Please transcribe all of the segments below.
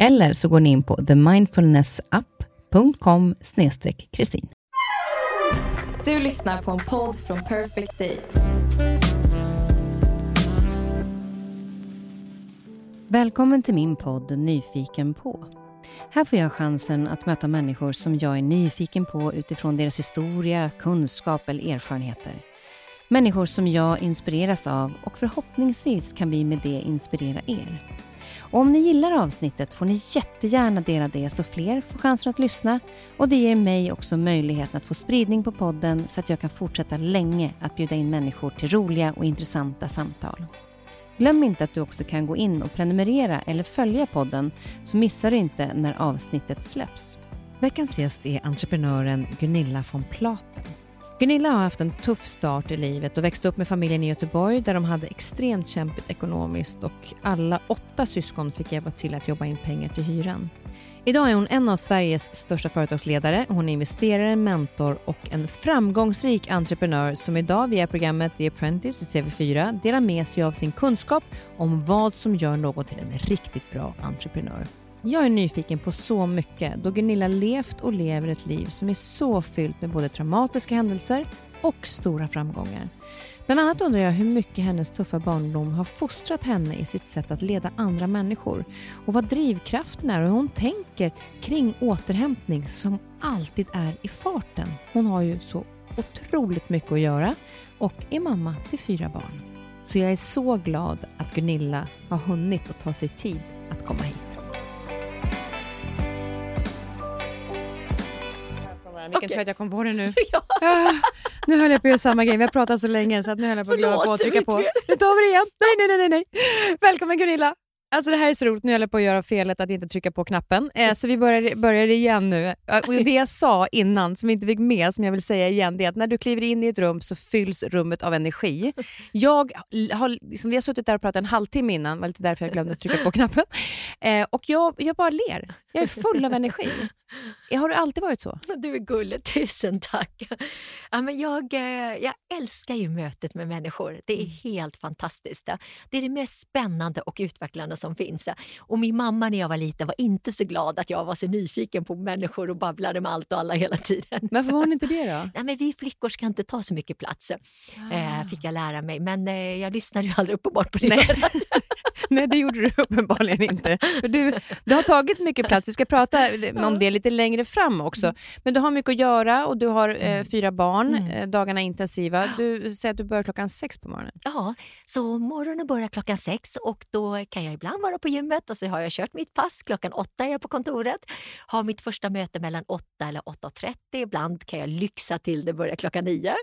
Eller så går ni in på themindfulnessapp.com kristin. Du lyssnar på en podd från Perfect Day. Välkommen till min podd Nyfiken på. Här får jag chansen att möta människor som jag är nyfiken på utifrån deras historia, kunskap eller erfarenheter. Människor som jag inspireras av och förhoppningsvis kan vi med det inspirera er. Och om ni gillar avsnittet får ni jättegärna dela det så fler får chansen att lyssna och det ger mig också möjligheten att få spridning på podden så att jag kan fortsätta länge att bjuda in människor till roliga och intressanta samtal. Glöm inte att du också kan gå in och prenumerera eller följa podden så missar du inte när avsnittet släpps. Veckans gäst är entreprenören Gunilla von Platen. Gunilla har haft en tuff start i livet och växte upp med familjen i Göteborg där de hade extremt kämpigt ekonomiskt och alla åtta syskon fick hjälpa till att jobba in pengar till hyran. Idag är hon en av Sveriges största företagsledare. Hon är investerare, mentor och en framgångsrik entreprenör som idag via programmet The Apprentice i TV4 delar med sig av sin kunskap om vad som gör någon till en riktigt bra entreprenör. Jag är nyfiken på så mycket då Gunilla levt och lever ett liv som är så fyllt med både traumatiska händelser och stora framgångar. Bland annat undrar jag hur mycket hennes tuffa barndom har fostrat henne i sitt sätt att leda andra människor och vad drivkraften är och hur hon tänker kring återhämtning som alltid är i farten. Hon har ju så otroligt mycket att göra och är mamma till fyra barn. Så jag är så glad att Gunilla har hunnit att ta sig tid att komma hit. Vilken okay. tur att jag kom på det nu. ja. ah, nu höll jag på att göra samma grej. Vi har pratat så länge så att nu höll jag på att glömma på att trycka på. Nu tar vi det igen. Nej, nej, nej, nej. Välkommen Gunilla. Alltså det här är så roligt, nu höll jag på att göra felet att inte trycka på knappen. Eh, så vi börjar, börjar igen nu. Och det jag sa innan, som vi inte fick med, som jag vill säga igen, det är att när du kliver in i ett rum så fylls rummet av energi. Jag har, liksom, vi har suttit där och pratat en halvtimme innan, var lite därför jag glömde att trycka på knappen. Eh, och jag, jag bara ler. Jag är full av energi. Har du alltid varit så? Du är gullig, tusen tack. Ja, men jag, eh, jag älskar ju mötet med människor. Det är mm. helt fantastiskt. Det är det mest spännande och utvecklande som finns. Och Min mamma när jag var liten var inte så glad att jag var så nyfiken på människor och babblade med allt och alla hela tiden. Varför var hon inte det då? Nej, men vi flickor ska inte ta så mycket plats, ah. eh, fick jag lära mig. Men eh, jag lyssnade ju aldrig uppenbart på det. Nej. Nej, det gjorde du uppenbarligen inte. Du, du har tagit mycket plats. Vi ska prata om det lite längre fram också. Mm. Men du har mycket att göra och du har eh, mm. fyra barn. Mm. Eh, dagarna intensiva. Du säger att du börjar klockan sex på morgonen. Ja, så morgonen börjar klockan sex och då kan jag ibland vara på gymmet och så har jag kört mitt pass. Klockan åtta är jag på kontoret. Har mitt första möte mellan åtta eller 8.30. Ibland kan jag lyxa till det börjar klockan nio.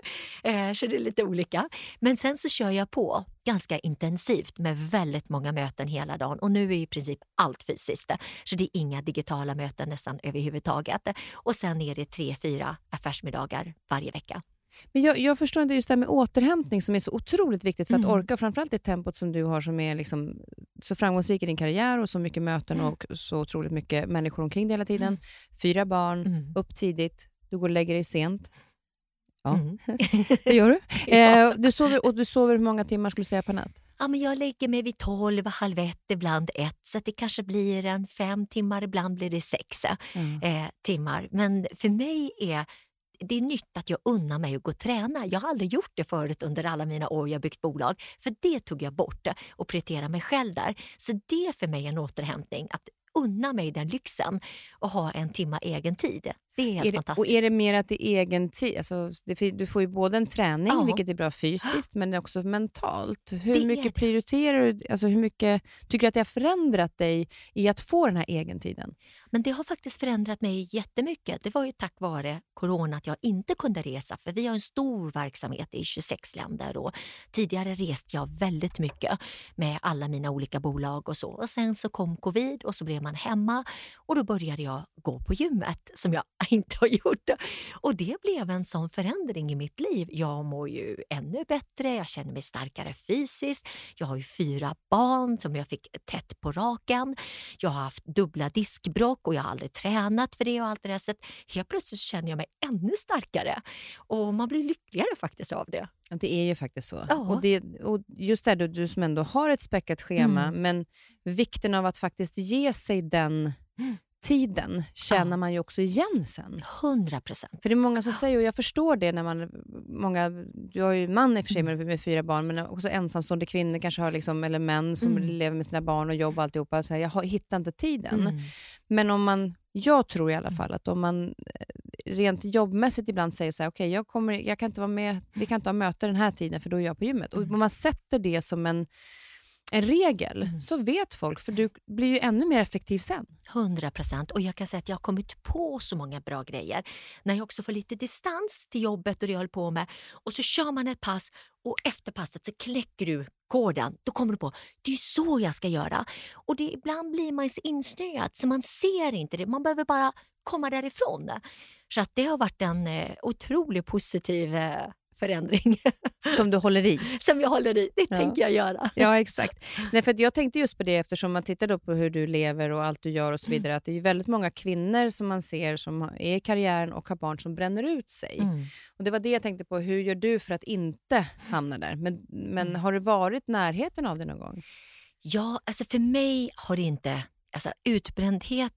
Eh, så det är lite olika. Men sen så kör jag på ganska intensivt med väldigt många möten hela dagen och nu är i princip allt fysiskt. Så det är inga digitala möten nästan överhuvudtaget. Och sen är det tre, fyra affärsmiddagar varje vecka. Men jag, jag, förstår inte just det här med återhämtning som är så otroligt viktigt för att mm. orka, framförallt det tempot som du har som är liksom så framgångsrik i din karriär och så mycket möten mm. och så otroligt mycket människor omkring dig hela tiden. Mm. Fyra barn, mm. upp tidigt, du går och lägger dig sent. Ja, mm. det gör du. Eh, du sover, och du sover hur många timmar skulle du säga per natt? Ja, men jag lägger mig vid tolv, halv ett, ibland ett. Så det kanske blir en fem timmar, ibland blir det sex mm. eh, timmar. Men för mig är det är nytt att jag unnar mig att gå och träna. Jag har aldrig gjort det förut under alla mina år jag byggt bolag. För det tog jag bort och prioriterade mig själv där. Så det är för mig en återhämtning. Att unna mig den lyxen och ha en timma egen tid. Det är helt är det, fantastiskt. Och är det mer att det är egen tid? Alltså, det, du får ju både en träning, Ja. vilket är bra fysiskt, men också mentalt. Hur Det mycket prioriterar du? Alltså, hur mycket tycker du att det har förändrat dig i att få den här egentiden? Men det har faktiskt förändrat mig jättemycket. Det var ju tack vare corona att jag inte kunde resa för vi har en stor verksamhet i 26 länder och tidigare reste jag väldigt mycket med alla mina olika bolag och så. Och sen så kom covid och så blev man hemma och då började jag gå på gymmet som jag inte har gjort. Och det blev en sån förändring i mitt liv. Jag mår ju ännu bättre, jag känner mig starkare fysiskt. Jag har ju fyra barn som jag fick tätt på raken. Jag har haft dubbla diskbråck och jag har aldrig tränat för det och allt det där. Så helt plötsligt känner jag mig ännu starkare och man blir lyckligare faktiskt av det. Det är ju faktiskt så. Ja. Och, det, och just det, du, du som ändå har ett späckat schema, Mm. men vikten av att faktiskt ge sig den Mm. Tiden känner Ja. man ju också igen sen. 100 procent. För det är många som säger, och jag förstår det när man, många, du har ju man i och för sig Mm. med, med fyra barn, men också ensamstående kvinnor kanske har liksom, eller män som Mm. lever med sina barn och jobb och alltihopa, så här, jag har, hittar inte tiden. Mm. Men om man, jag tror i alla fall att om man eh, rent jobbmässigt ibland säger så här, okej jag, kommer, jag kan inte vara med, vi kan inte ha möte den här tiden för då är jag på gymmet. Och Mm. om man sätter det som en, en regel Mm. så vet folk, för du blir ju ännu mer effektiv sen. 100 procent. Och jag kan säga att jag har kommit på så många bra grejer när jag också får lite distans till jobbet och det jag håller på med. Och så kör man ett pass och efter passet så kläcker du koden. Då kommer du på det är så jag ska göra. Och det, ibland blir man så insnöad så man ser inte det. Man behöver bara komma därifrån. Så att det har varit en eh, otroligt positiv eh, förändring Som du håller i. som jag håller i. Det Ja. tänker jag göra. Ja, exakt. Nej, för att jag tänkte just på det eftersom man tittar då på hur du lever och allt du gör och så Mm. vidare. Att det är väldigt många kvinnor som man ser som är i karriären och har barn som bränner ut sig. Mm. Och Det var det jag tänkte på. Hur gör du för att inte hamna där? Men, men Mm. har du varit närheten av det någon gång? Ja, alltså för mig har det inte... Alltså utbrändhet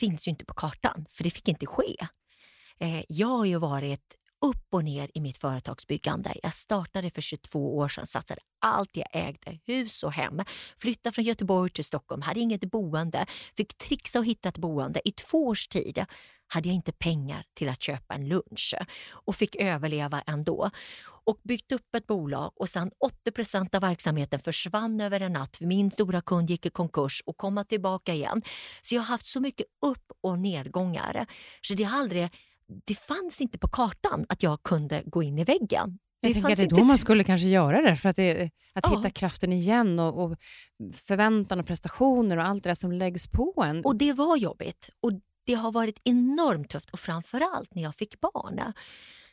finns ju inte på kartan, för det fick inte ske. Eh, jag har ju varit upp och ner i mitt företagsbyggande. Jag startade för 22 år sedan, satsade allt jag ägde, hus och hem. Flyttade från Göteborg till Stockholm, hade inget boende, fick trixa och hitta ett boende. I två års tid hade jag inte pengar till att köpa en lunch och fick överleva ändå. Och byggt upp ett bolag och sen 80% av verksamheten försvann över en natt. Min stora kund gick i konkurs och komma tillbaka igen. Så jag har haft så mycket upp och nedgångar. Så det, har aldrig, det fanns inte på kartan att jag kunde gå in i väggen. Jag tänker att det är då man skulle kanske göra det, för att, det, att Ja. hitta kraften igen och, och förväntan och prestationer och allt det där som läggs på en. Och det var jobbigt. Och det har varit enormt tufft och framförallt när jag fick barn.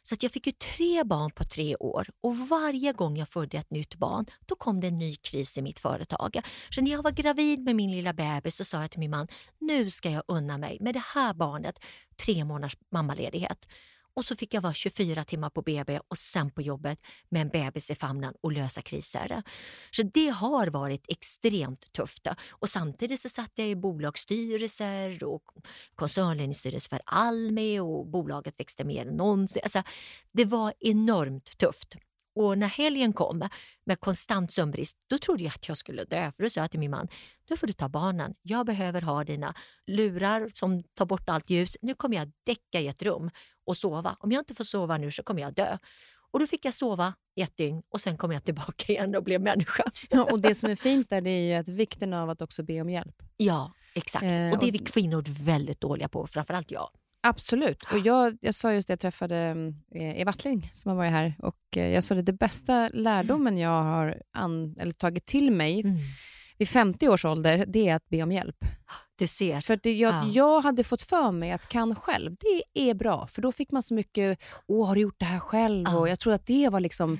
Så att jag fick ju tre barn på tre år och varje gång jag födde ett nytt barn då kom det en ny kris i mitt företag. Så när jag var gravid med min lilla bebis så sa jag till min man, nu ska jag unna mig med det här barnet tre månaders mammaledighet. Och så fick jag vara 24 timmar på BB och sen på jobbet med en bebis i famnen och lösa kriser. Så det har varit extremt tufft. Och samtidigt så satt jag i bolagsstyrelser och koncernledningsstyrelse för Almi och bolaget växte mer än någonsin. Alltså, det var enormt tufft. Och när helgen kom med konstant sömnbrist, då trodde jag att jag skulle dö. För då sa jag till min man, nu får du ta barnen. Jag behöver ha dina lurar som tar bort allt ljus. Nu kommer jag däcka i ett rum och sova. Om jag inte får sova nu så kommer jag dö. Och då fick jag sova i ett dygn och sen kom jag tillbaka igen och blev människa. och Det som är fint där det är ju att vikten av att också be om hjälp. Ja, exakt. Eh, och det är vi kvinnor väldigt dåliga på, framförallt jag. Absolut. Och jag, jag sa just det, jag träffade eh, Eva Attling som har varit här och eh, jag sa det, det bästa lärdomen jag har an, eller tagit till mig vid 50 års ålder, det är att be om hjälp. Du ser. För det, jag, Ja. jag hade fått för mig att kan själv, det är bra. För då fick man så mycket, åh har du gjort det här själv? Ja. Och jag trodde att det var liksom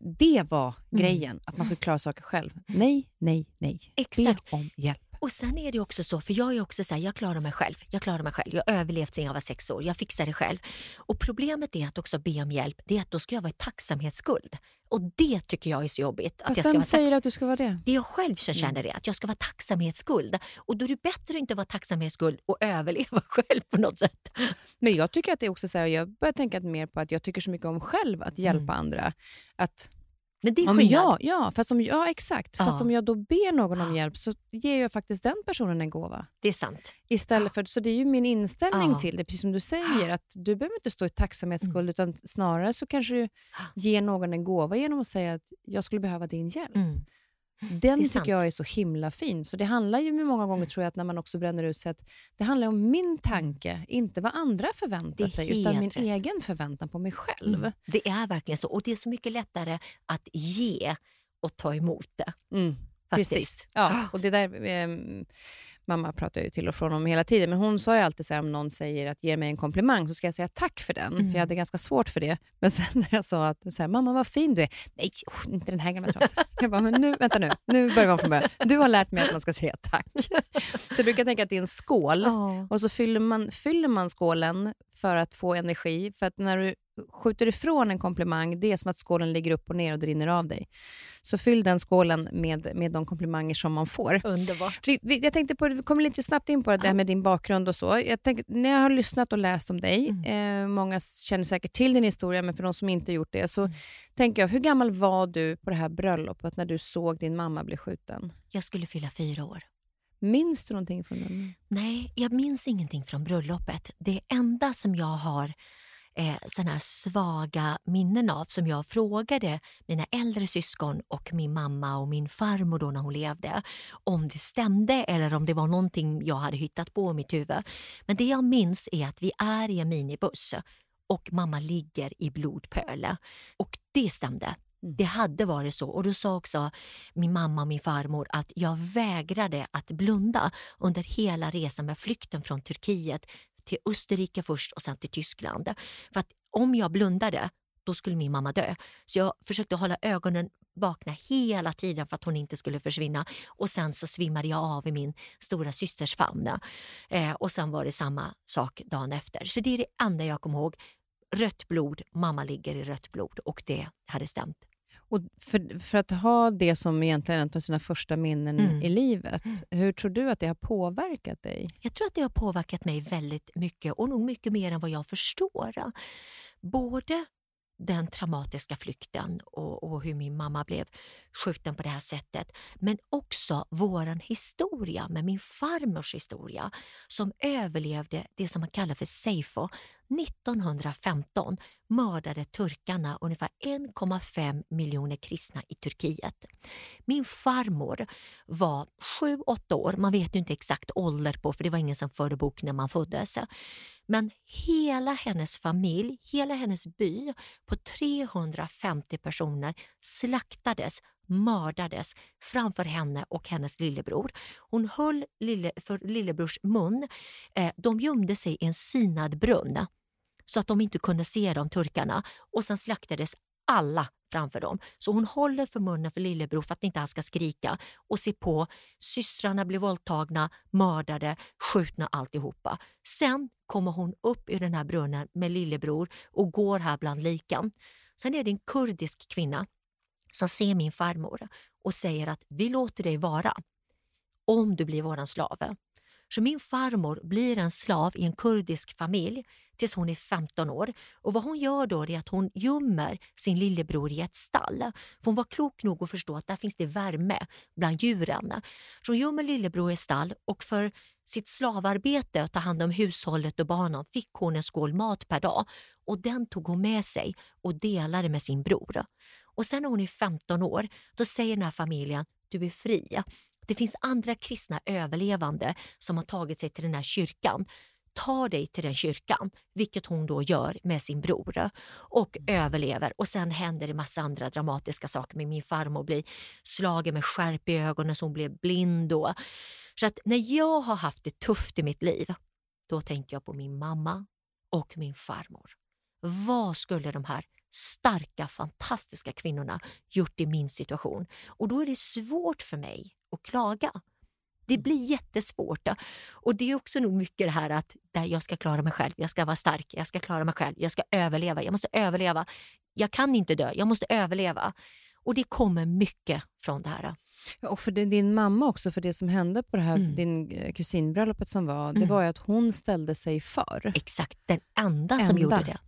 det var Mm. grejen, att man skulle klara saker själv. Nej, nej, nej. Exakt. Be om hjälp. Och sen är det också så, för jag är också så här, jag klarar mig själv. Jag klarar mig själv. Jag har överlevt sedan jag var sex år. Jag fixar det själv. Och problemet är att också be om hjälp, det är att då ska jag vara i tacksamhetsskuld. Och det tycker jag är så jobbigt. Att jag ska vem vara säger att du ska vara det? Det är jag själv som Mm. känner det, att jag ska vara tacksamhetsskuld. Och då är det bättre att inte vara tacksamhetsskuld och överleva själv på något sätt. Men jag tycker att det är också så här, jag börjar tänka mer på att jag tycker så mycket om själv att hjälpa Mm. andra. Att Men det är skillnad. jag, ja, fast om, ja, exakt. Fast Ja. om jag då ber någon om hjälp så ger jag faktiskt den personen en gåva. Det är sant. Istället för, så det är ju min inställning Ja. till det, precis som du säger. att Du behöver inte stå i tacksamhetsskuld, utan snarare så kanske du ger någon en gåva genom att säga att jag skulle behöva din hjälp. Mm. Den tycker sant. jag är så himla fin. Så det handlar ju många gånger tror jag att när man också bränner ut sig att det handlar om min tanke, inte vad andra förväntar sig, utan min rätt. egen förväntan på mig själv. Mm. Det är verkligen så. Och det är så mycket lättare att ge och ta emot det. Mm. Precis. Ja, och det där, ehm, mamma pratar ju till och från om hela tiden, men hon sa ju alltid så här, om någon säger att ge mig en komplimang så ska jag säga tack för den, Mm. för jag hade ganska svårt för det. Men sen när jag sa att så här, mamma vad fin du är, nej usch, inte den här gamla trasan. Jag bara, men nu, vänta nu, nu börjar om från början. Du har lärt mig att man ska säga tack. Så jag brukar tänka att det är en skål och så fyller man, fyller man skålen för att få energi, för att när du skjuter ifrån en komplimang, det är som att skålen ligger upp och ner och det rinner av dig. Så fyll den skålen med, med de komplimanger som man får. Underbart. Vi, vi, jag tänkte på, vi kommer lite snabbt in på det här med din bakgrund och så. Jag tänker, när jag har lyssnat och läst om dig, eh, många känner säkert till din historia, men för de som inte gjort det, så tänker jag, hur gammal var du på det här bröllopet när du såg din mamma bli skjuten? Jag skulle fylla fyra år. Minns du någonting från den? Nej, jag minns ingenting från bröllopet. Det enda som jag har eh, såna här svaga minnen av som jag frågade mina äldre syskon och min mamma och min farmor då när hon levde om det stämde eller om det var någonting jag hade hittat på i mitt huvud. Men det jag minns är att vi är i en minibuss och mamma ligger i blodpöle. Och det stämde. Det hade varit så. Och då sa också min mamma och min farmor att jag vägrade att blunda under hela resan med flykten från Turkiet till Österrike först och sen till Tyskland. För att om jag blundade, då skulle min mamma dö. Så jag försökte hålla ögonen vakna hela tiden för att hon inte skulle försvinna. Och sen så svimmade jag av i min stora systers famn. Eh, och sen var det samma sak dagen efter. Så det är det enda jag kommer ihåg. Rött blod, mamma ligger i rött blod och det hade stämt. Och för, för att ha det som egentligen en av sina första minnen Mm. i livet, hur tror du att det har påverkat dig? Jag tror att det har påverkat mig väldigt mycket och nog mycket mer än vad jag förstår. Både den traumatiska flykten och, och hur min mamma blev skjuten på det här sättet. Men också våran historia med min farmors historia som överlevde det som man kallar för Seifo. 1915 mördade turkarna ungefär 1,5 miljoner kristna i Turkiet. Min farmor var 7-8 år, man vet ju inte exakt ålder på för det var ingen som förde bok när man föddes. Men hela hennes familj, hela hennes by på 350 personer slaktades, mördades framför henne och hennes lillebror. Hon höll lille, för lillebrors mun. Eh, de gömde sig i en sinad brunn så att de inte kunde se dem, turkarna. Och sen slaktades alla framför dem. Så hon håller för munnen för lillebror för att inte han ska skrika och se på. Systrarna blir våldtagna, mördade, skjutna alltihopa. Sen kommer hon upp ur den här brunnen med lillebror och går här bland likan. Sen är det en kurdisk kvinna som ser min farmor och säger att vi låter dig vara om du blir våran slav. Så min farmor blir en slav i en kurdisk familj tills hon är 15 år. Och Vad hon gör då är att hon gömmer sin lillebror i ett stall. För hon var klok nog att förstå att där finns det värme bland djuren. Så hon gömmer lillebror i ett stall och för sitt slavarbete att ta hand om hushållet och barnen fick hon en skål mat per dag. Och Den tog hon med sig och delade med sin bror. Och Sen när hon är 15 år då säger den här familjen du är fri. Det finns andra kristna överlevande som har tagit sig till den här kyrkan. Ta dig till den kyrkan, vilket hon då gör med sin bror och överlever. Och Sen händer det massa andra dramatiska saker med min farmor blir slagen med skärp i ögonen så hon blev blind. Och, så att när jag har haft det tufft i mitt liv, då tänker jag på min mamma och min farmor. Vad skulle de här starka, fantastiska kvinnorna gjort i min situation? Och då är det svårt för mig att klaga. Det blir jättesvårt. Och det är också nog mycket det här att där jag ska klara mig själv, jag ska vara stark, jag ska klara mig själv, jag ska överleva, jag måste överleva. Jag kan inte dö, jag måste överleva. Och det kommer mycket från det här. Och för din mamma också, för det som hände på det här mm. din eh, kusinbröllopet som var, det mm. var ju att hon ställde sig för. Exakt, den enda, enda. som gjorde det.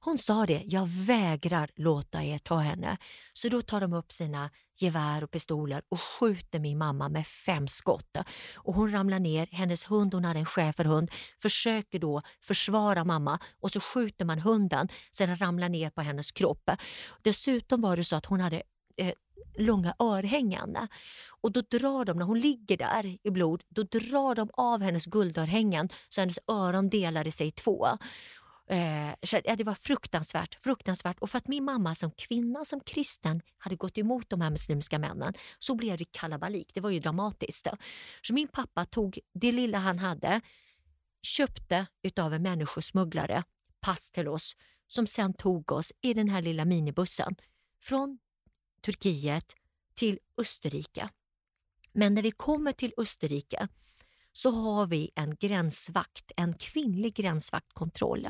Hon sa det, jag vägrar låta er ta henne. Så då tar de upp sina gevär och pistoler och skjuter min mamma med fem skott. Och hon ramlar ner, hennes hund, hon hade en schäferhund, försöker då försvara mamma och så skjuter man hunden så den ramlar ner på hennes kropp. Dessutom var det så att hon hade eh, långa örhängen. Och då drar de, när hon ligger där i blod, då drar de av hennes guldörhängen så hennes öron delade sig i två. Eh, ja, det var fruktansvärt, fruktansvärt. Och för att min mamma som kvinna, som kristen, hade gått emot de här muslimska männen så blev det kalabalik. Det var ju dramatiskt. Så min pappa tog det lilla han hade, köpte utav en människosmugglare pass till oss som sen tog oss i den här lilla minibussen från Turkiet till Österrike. Men när vi kommer till Österrike så har vi en gränsvakt, en kvinnlig gränsvaktkontroll.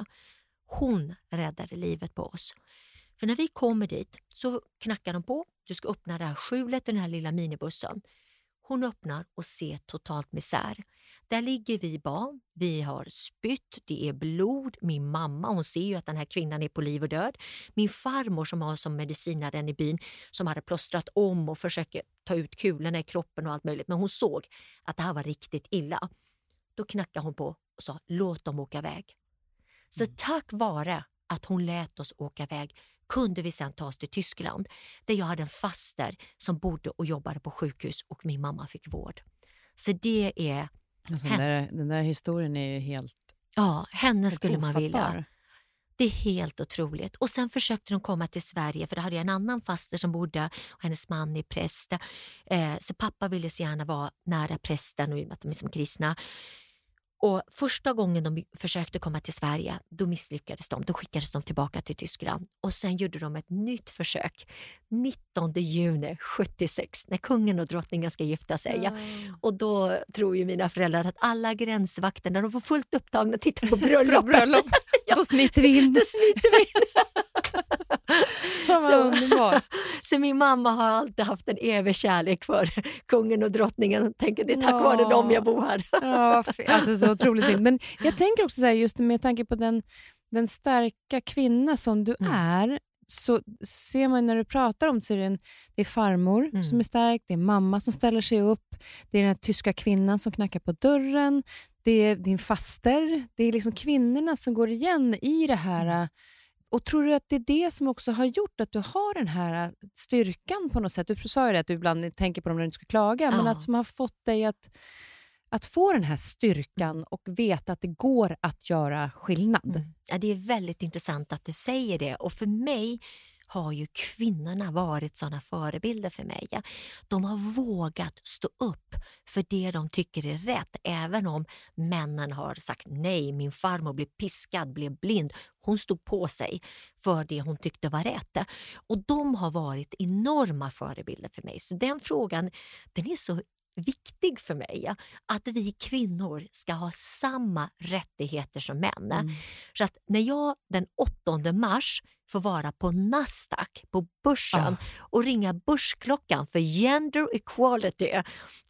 Hon räddade livet på oss. För när vi kommer dit så knackar de på. Du ska öppna det här skjulet i den här lilla minibussen. Hon öppnar och ser totalt misär. Där ligger vi barn, vi har spytt, det är blod. Min mamma hon ser ju att den här kvinnan är på liv och död. Min farmor som har som medicinaren i byn som hade plåstrat om och försöker ta ut kulorna i kroppen och allt möjligt. Men hon såg att det här var riktigt illa. Då knackade hon på och sa låt dem åka iväg. Så mm. tack vare att hon lät oss åka iväg kunde vi sen ta oss till Tyskland där jag hade en faster som bodde och jobbade på sjukhus och min mamma fick vård. Så det är... Alltså, den, där, den där historien är ju helt Ja, henne skulle man vilja. Det är helt otroligt. Och Sen försökte de komma till Sverige för då hade jag en annan faster som bodde och hennes man är präst. Eh, så pappa ville så gärna vara nära prästen och i och med att de är som kristna. Och Första gången de försökte komma till Sverige, då misslyckades de. Då skickades de tillbaka till Tyskland. Och Sen gjorde de ett nytt försök 19 juni 76 när kungen och drottningen ska gifta sig. Mm. Och Då tror ju mina föräldrar att alla gränsvakter, när de får fullt upptagna, tittar på bröllopet. Bröllop. ja, då smiter vi in. Då smiter vi in. så, så min mamma har alltid haft en evig kärlek för kungen och drottningen och tänker det är tack ja. vare dem jag bor här. ja, alltså så otroligt fint. Men jag tänker också så här, just med tanke på den, den starka kvinna som du mm. är, så ser man när du pratar om det så är det, en, det är farmor mm. som är stark, det är mamma som ställer sig upp, det är den här tyska kvinnan som knackar på dörren, det är din faster. Det är liksom kvinnorna som går igen i det här mm. Och Tror du att det är det som också har gjort att du har den här styrkan på något sätt? Du sa ju att du ibland tänker på dem när du inte ska klaga, ja. men att som har fått dig att, att få den här styrkan och veta att det går att göra skillnad. Mm. Ja, det är väldigt intressant att du säger det och för mig har ju kvinnorna varit såna förebilder för mig. De har vågat stå upp för det de tycker är rätt, även om männen har sagt nej. Min farmor blev piskad, blev blind. Hon stod på sig för det hon tyckte var rätt. Och de har varit enorma förebilder för mig. Så den frågan den är så viktig för mig. Att vi kvinnor ska ha samma rättigheter som män. Mm. Så att när jag den 8 mars får vara på Nasdaq, på börsen ah. och ringa börsklockan för gender equality,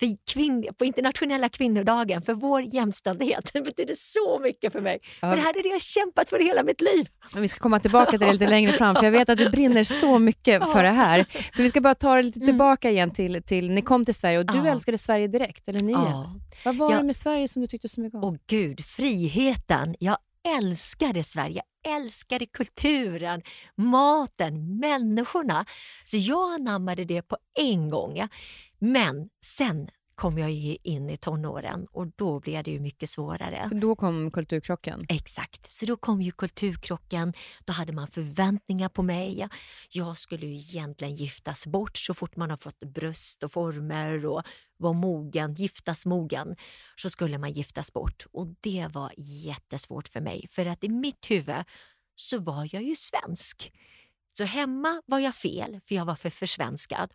för kvinn, på internationella kvinnodagen, för vår jämställdhet. Det betyder så mycket för mig. Ja. För det här är det jag kämpat för hela mitt liv. Vi ska komma tillbaka till det lite längre fram, för jag vet att du brinner så mycket för det här. Men vi ska bara ta det lite mm. tillbaka igen till, till ni kom till Sverige och du ja. älskade Sverige direkt, eller ni? Ja. Vad var det med Sverige som du tyckte så mycket om? Åh gud, friheten. Jag älskade Sverige, älskade kulturen, maten, människorna. Så jag anammade det på en gång. Men sen kom jag in i tonåren och då blev det ju mycket svårare. För då kom kulturkrocken? Exakt, så då kom ju kulturkrocken. Då hade man förväntningar på mig. Jag skulle ju egentligen giftas bort så fort man har fått bröst och former och var mogen, giftas mogen, så skulle man giftas bort. Och det var jättesvårt för mig, för att i mitt huvud så var jag ju svensk. Så hemma var jag fel, för jag var för försvenskad.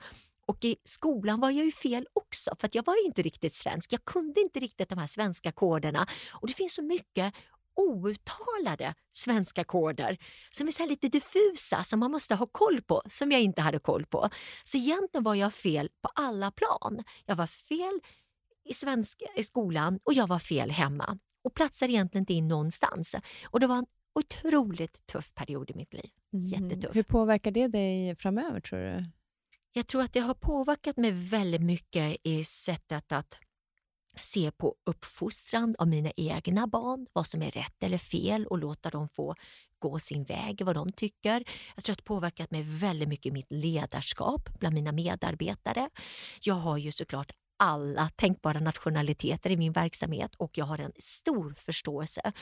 Och i skolan var jag ju fel också för att jag var inte riktigt svensk. Jag kunde inte riktigt de här svenska koderna och det finns så mycket outtalade svenska koder som är så lite diffusa som man måste ha koll på, som jag inte hade koll på. Så egentligen var jag fel på alla plan. Jag var fel i, svenska, i skolan och jag var fel hemma och platsade egentligen inte in någonstans. Och det var en otroligt tuff period i mitt liv. Mm. Jättetuff. Mm. Hur påverkar det dig framöver tror du? Jag tror att det har påverkat mig väldigt mycket i sättet att se på uppfostran av mina egna barn, vad som är rätt eller fel och låta dem få gå sin väg, vad de tycker. Jag tror att det påverkat mig väldigt mycket i mitt ledarskap bland mina medarbetare. Jag har ju såklart alla tänkbara nationaliteter i min verksamhet och jag har en stor förståelse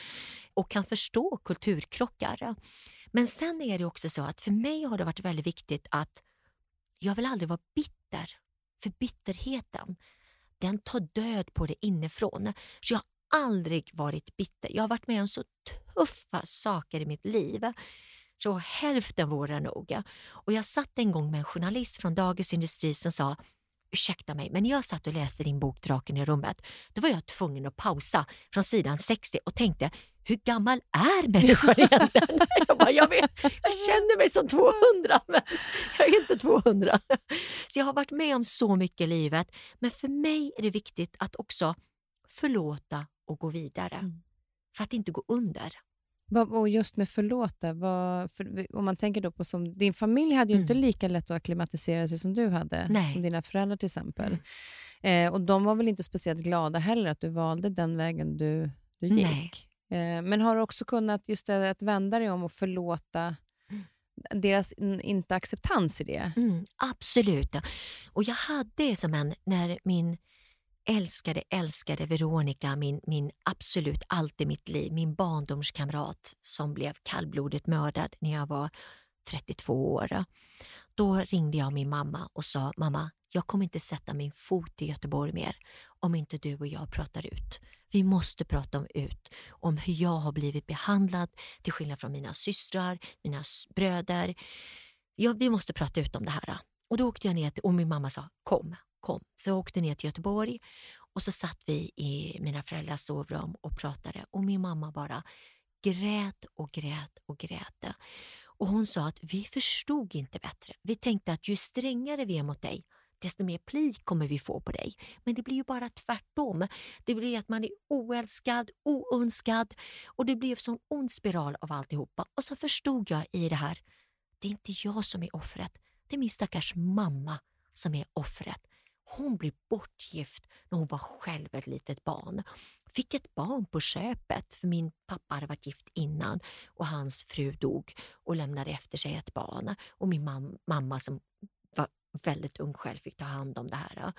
och kan förstå kulturkrockar. Men sen är det också så att för mig har det varit väldigt viktigt att jag vill aldrig vara bitter. För bitterheten, den tar död på det inifrån. Så jag har aldrig varit bitter. Jag har varit med om så tuffa saker i mitt liv. Så hälften vore det nog. Och jag satt en gång med en journalist från Dagens Industri som sa ursäkta mig, men när jag satt och läste din bok Draken i rummet, då var jag tvungen att pausa från sidan 60 och tänkte, hur gammal är människan egentligen? jag, bara, jag, vet, jag känner mig som 200, men jag är inte 200. Så jag har varit med om så mycket i livet, men för mig är det viktigt att också förlåta och gå vidare. Mm. För att inte gå under. Och just med förlåta, vad, för, om man tänker då på som, din familj hade ju mm. inte lika lätt att acklimatisera sig som du hade, Nej. som dina föräldrar till exempel. Mm. Eh, och de var väl inte speciellt glada heller att du valde den vägen du, du gick. Eh, men har du också kunnat just det, att vända dig om och förlåta mm. deras in, inte acceptans i det? Mm, absolut. Och jag hade som en, när min älskade, älskade Veronica, min, min absolut allt i mitt liv, min barndomskamrat som blev kallblodigt mördad när jag var 32 år. Då ringde jag min mamma och sa, mamma, jag kommer inte sätta min fot i Göteborg mer om inte du och jag pratar ut. Vi måste prata om ut om hur jag har blivit behandlad till skillnad från mina systrar, mina bröder. Ja, vi måste prata ut om det här. Och då åkte jag ner till, och min mamma sa kom kom. Så jag åkte ner till Göteborg och så satt vi i mina föräldrars sovrum och pratade och min mamma bara grät och grät och grät. Och hon sa att vi förstod inte bättre. Vi tänkte att ju strängare vi är mot dig, desto mer pli kommer vi få på dig. Men det blir ju bara tvärtom. Det blir att man är oälskad, oönskad och det blev en sån ond spiral av alltihopa. Och så förstod jag i det här, det är inte jag som är offret. Det är min stackars mamma som är offret. Hon blev bortgift när hon var själv ett litet barn. Fick ett barn på köpet för min pappa hade varit gift innan och hans fru dog och lämnade efter sig ett barn. Och min mam mamma som väldigt ung själv fick ta hand om det här.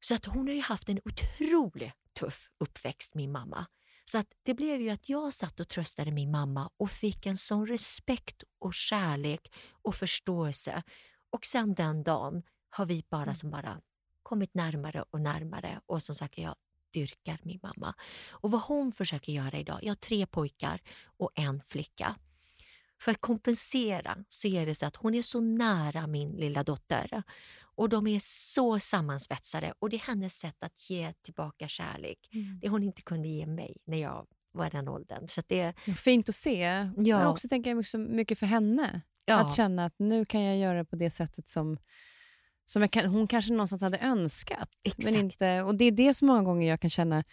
Så att hon har ju haft en otroligt tuff uppväxt, min mamma. Så att det blev ju att jag satt och tröstade min mamma och fick en sån respekt och kärlek och förståelse. Och sen den dagen har vi bara mm. som bara kommit närmare och närmare och som sagt jag dyrkar min mamma. Och vad hon försöker göra idag, jag har tre pojkar och en flicka. För att kompensera så är det så att hon är så nära min lilla dotter och de är så sammansvetsade och det är hennes sätt att ge tillbaka kärlek. Mm. Det hon inte kunde ge mig när jag var den åldern. Så det, Fint att se. Ja. Men också tänker jag mycket för henne. Ja. Att känna att nu kan jag göra på det sättet som som kan, hon kanske någonstans hade önskat. Exakt. Men inte, och Det är det som många gånger jag kan känna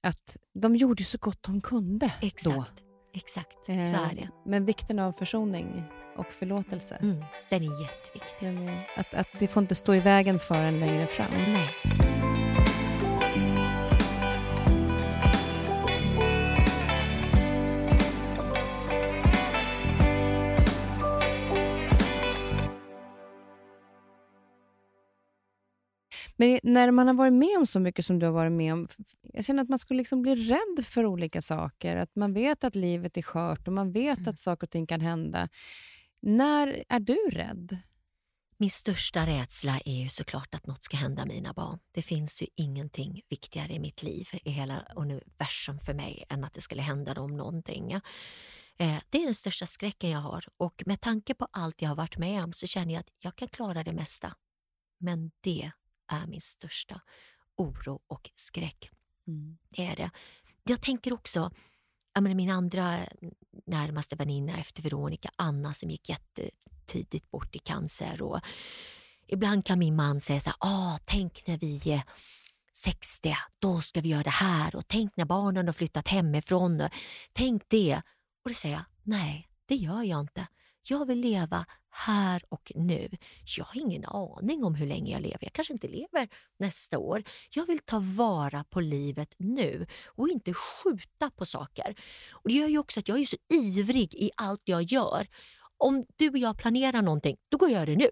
att de gjorde så gott de kunde Exakt. då. Exakt, så är det. Eh, men vikten av försoning och förlåtelse. Mm, den är jätteviktig. Den är, att, att det får inte stå i vägen för en längre fram. Nej. Men när man har varit med om så mycket som du har varit med om, jag känner att man skulle liksom bli rädd för olika saker. Att man vet att livet är skört och man vet mm. att saker och ting kan hända. När är du rädd? Min största rädsla är ju såklart att något ska hända mina barn. Det finns ju ingenting viktigare i mitt liv, i hela universum för mig, än att det skulle hända dem någonting. Eh, det är den största skräcken jag har och med tanke på allt jag har varit med om så känner jag att jag kan klara det mesta. Men det är min största oro och skräck. Mm. Det är det. Jag tänker också, jag menar, min andra närmaste väninna efter Veronica, Anna som gick jättetidigt bort i cancer. Och ibland kan min man säga så här, ah, tänk när vi är 60, då ska vi göra det här och tänk när barnen har flyttat hemifrån. Tänk det. Och då säger jag, nej, det gör jag inte. Jag vill leva här och nu. Jag har ingen aning om hur länge jag lever. Jag kanske inte lever nästa år. Jag vill ta vara på livet nu och inte skjuta på saker. Och Det gör ju också att jag är så ivrig i allt jag gör. Om du och jag planerar någonting, då går jag det nu.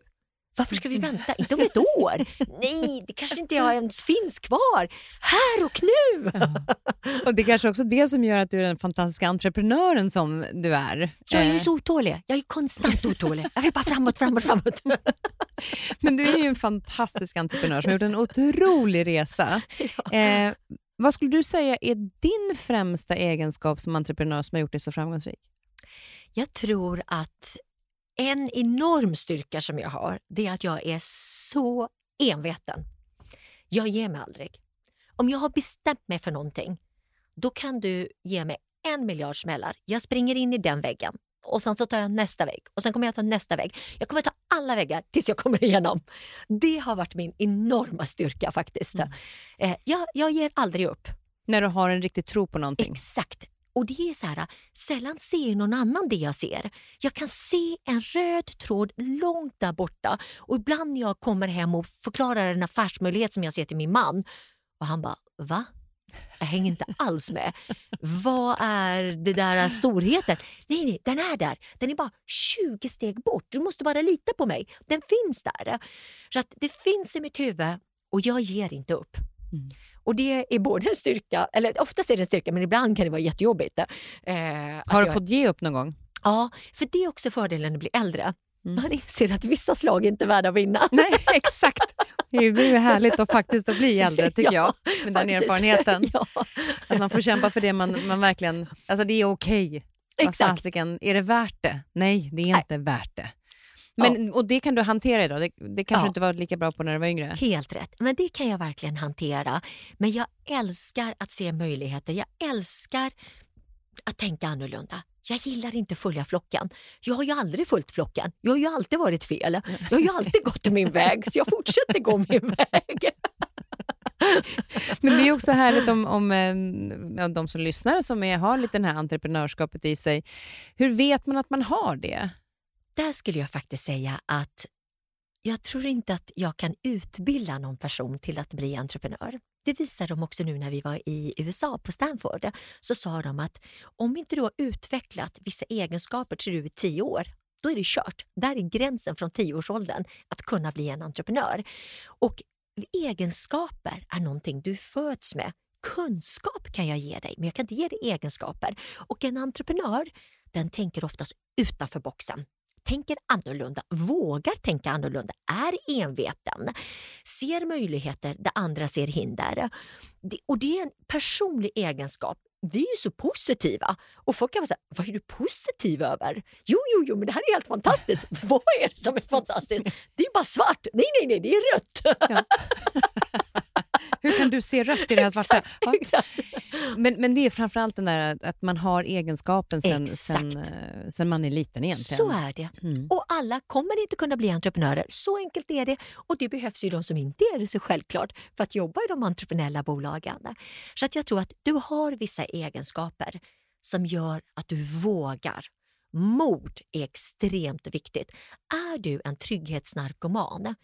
Varför ska vi vänta? Inte om ett år. Nej, det kanske inte jag ens finns kvar. Här och nu! Ja. Och Det är kanske också det som gör att du är den fantastiska entreprenören som du är. Jag är ju Eh, så otålig. Jag är konstant otålig. Jag vill bara framåt, framåt, framåt. Men du är ju en fantastisk entreprenör som har gjort en otrolig resa. Eh, vad skulle du säga är din främsta egenskap som entreprenör som har gjort dig så framgångsrik? Jag tror att en enorm styrka som jag har, det är att jag är så enveten. Jag ger mig aldrig. Om jag har bestämt mig för någonting, då kan du ge mig en miljard smällar. Jag springer in i den väggen och sen så tar jag nästa vägg och sen kommer jag ta nästa vägg. Jag kommer ta alla väggar tills jag kommer igenom. Det har varit min enorma styrka faktiskt. Eh, jag, jag ger aldrig upp. När du har en riktig tro på någonting. Exakt. Och det är så här, sällan ser någon annan det jag ser. Jag kan se en röd tråd långt där borta och ibland när jag kommer hem och förklarar en affärsmöjlighet som jag ser till min man och han bara, va? Jag hänger inte alls med. Vad är det där storheten? Nej, nej, den är där. Den är bara 20 steg bort. Du måste bara lita på mig. Den finns där. Så att det finns i mitt huvud och jag ger inte upp. Mm. Och det är både en styrka, eller oftast är det en styrka men ibland kan det vara jättejobbigt. Eh, att Har du jag- fått ge upp någon gång? Ja, för det är också fördelen du blir äldre. Mm. Man inser att vissa slag inte är värda att vinna. Nej, exakt. Det blir ju härligt att faktiskt att bli äldre, tycker Ja, jag, med den faktiskt. erfarenheten. ja, Att man får kämpa för det man, man verkligen... Alltså det är okej. Vad exakt. fasiken, Är det värt det? Nej, det är inte värt det. Men, Och det kan du hantera idag? Det, det kanske Ja. inte var lika bra på när du var yngre? Helt rätt. Men det kan jag verkligen hantera. Men jag älskar att se möjligheter. Jag älskar att tänka annorlunda. Jag gillar inte att följa flocken. Jag har ju aldrig följt flocken. Jag har ju alltid varit fel. Jag har ju alltid gått min väg, så jag fortsätter gå min väg. Men det är också härligt om, om eh, ja, de som lyssnar som är, har lite det här entreprenörskapet i sig. Hur vet man att man har det? Där skulle jag faktiskt säga att jag tror inte att jag kan utbilda någon person till att bli entreprenör. Det visar de också nu när vi var i USA på Stanford. Så sa de att om inte du har utvecklat vissa egenskaper till du är tio år, då är det kört. Där är gränsen från tioårsåldern att kunna bli en entreprenör. Och egenskaper är någonting du föds med. Kunskap kan jag ge dig, men jag kan inte ge dig egenskaper. Och en entreprenör, den tänker oftast utanför boxen tänker annorlunda, vågar tänka annorlunda, är enveten, ser möjligheter där andra ser hinder. Och det är en personlig egenskap. Vi är ju så positiva och folk kan vara så här, vad är du positiv över? Jo, jo, jo, men det här är helt fantastiskt. vad är det som är fantastiskt? Det är bara svart. Nej, nej, nej, det är rött. Hur kan du se rött i det här svarta? Ja. Men, men det är framförallt den där att man har egenskapen sen, sen, eh, sen man är liten egentligen. Så är det. Mm. Och alla kommer inte kunna bli entreprenörer. Så enkelt är det. Och det behövs ju de som inte är det så självklart för att jobba i de entreprenöriella bolagen. Så att jag tror att du har vissa egenskaper som gör att du vågar. Mod är extremt viktigt. Är du en trygghetsnarkoman,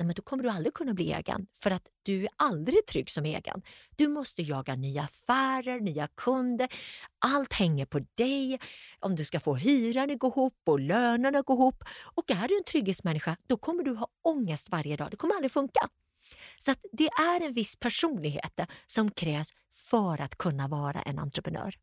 nej men då kommer du aldrig kunna bli egen för att du är aldrig trygg som egen. Du måste jaga nya affärer, nya kunder. Allt hänger på dig. Om du ska få hyran att gå ihop och lönerna att gå ihop. Och är du en trygghetsmänniska, då kommer du ha ångest varje dag. Det kommer aldrig funka. Så att det är en viss personlighet som krävs för att kunna vara en entreprenör.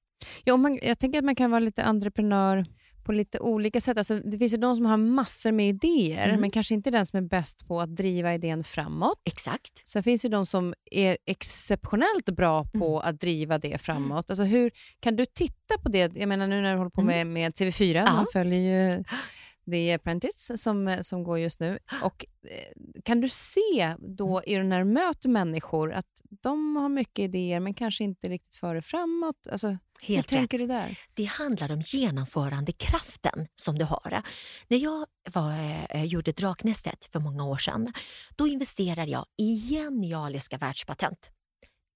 Ja, man, jag tänker att man kan vara lite entreprenör på lite olika sätt. Alltså, det finns ju de som har massor med idéer, Mm. men kanske inte den som är bäst på att driva idén framåt. Exakt. Sen finns ju de som är exceptionellt bra på Mm. att driva det framåt. Alltså hur Kan du titta på det? Jag menar nu när du håller på med, med TV4, Mm. Ja. man följer ju The Apprentice som, som går just nu. Och, eh, kan du se då i när du möter människor att de har mycket idéer men kanske inte riktigt för det framåt? Alltså, Helt hur tänker rätt. du där? Det handlar om genomförandekraften som du har. När jag var, eh, gjorde Draknästet för många år sedan, då investerade jag i genialiska världspatent.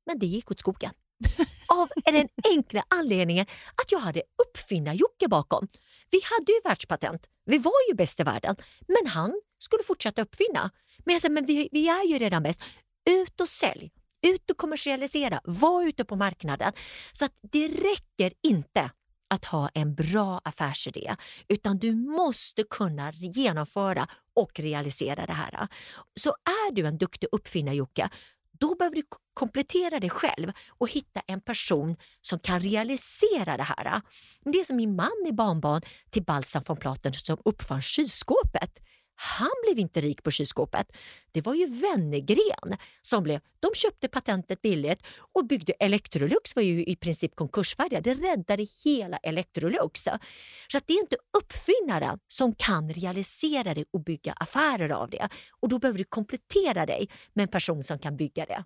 Men det gick åt skogen. Av den enkla anledningen att jag hade uppfinnar-Jocke bakom. Vi hade ju världspatent, vi var ju bäst i världen, men han skulle fortsätta uppfinna. Men jag sa, men vi, vi är ju redan bäst. Ut och sälj, ut och kommersialisera, var ute på marknaden. Så att det räcker inte att ha en bra affärsidé, utan du måste kunna genomföra och realisera det här. Så är du en duktig uppfinnare, Jocke, då behöver du komplettera dig själv och hitta en person som kan realisera det här. Det är som min man i barnbarn till Balsam von Platen som uppfann kylskåpet. Han blev inte rik på kylskåpet. Det var ju Wennergren som blev. De köpte patentet billigt och byggde Electrolux var ju i princip konkursfärdiga. Det räddade hela Electrolux. Så att det är inte uppfinnaren som kan realisera det och bygga affärer av det. Och då behöver du komplettera dig med en person som kan bygga det.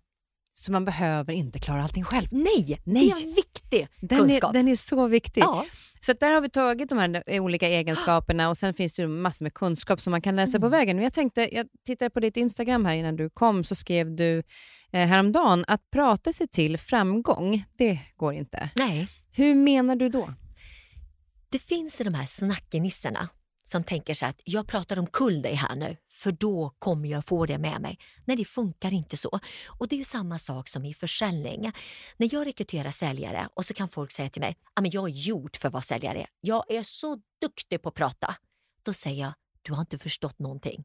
Så man behöver inte klara allting själv. Nej, Nej. det är en viktig Den kunskap. är, den är så viktig. ja. Så där har vi tagit de här eh, olika egenskaperna och sen finns det massor med kunskap som man kan läsa på vägen. Men jag tänkte, jag tittade på ditt Instagram här innan du kom så skrev du eh, häromdagen att prata sig till framgång, det går inte. Nej. Hur menar du då? Det finns de här snackenissarna som tänker så här att jag pratar om kull dig här nu för då kommer jag få det med mig. Nej, det funkar inte så. Och det är ju samma sak som i försäljning. När jag rekryterar säljare och så kan folk säga till mig ah, jag är gjord för att vara säljare. Jag är så duktig på att prata. Då säger jag, du har inte förstått någonting.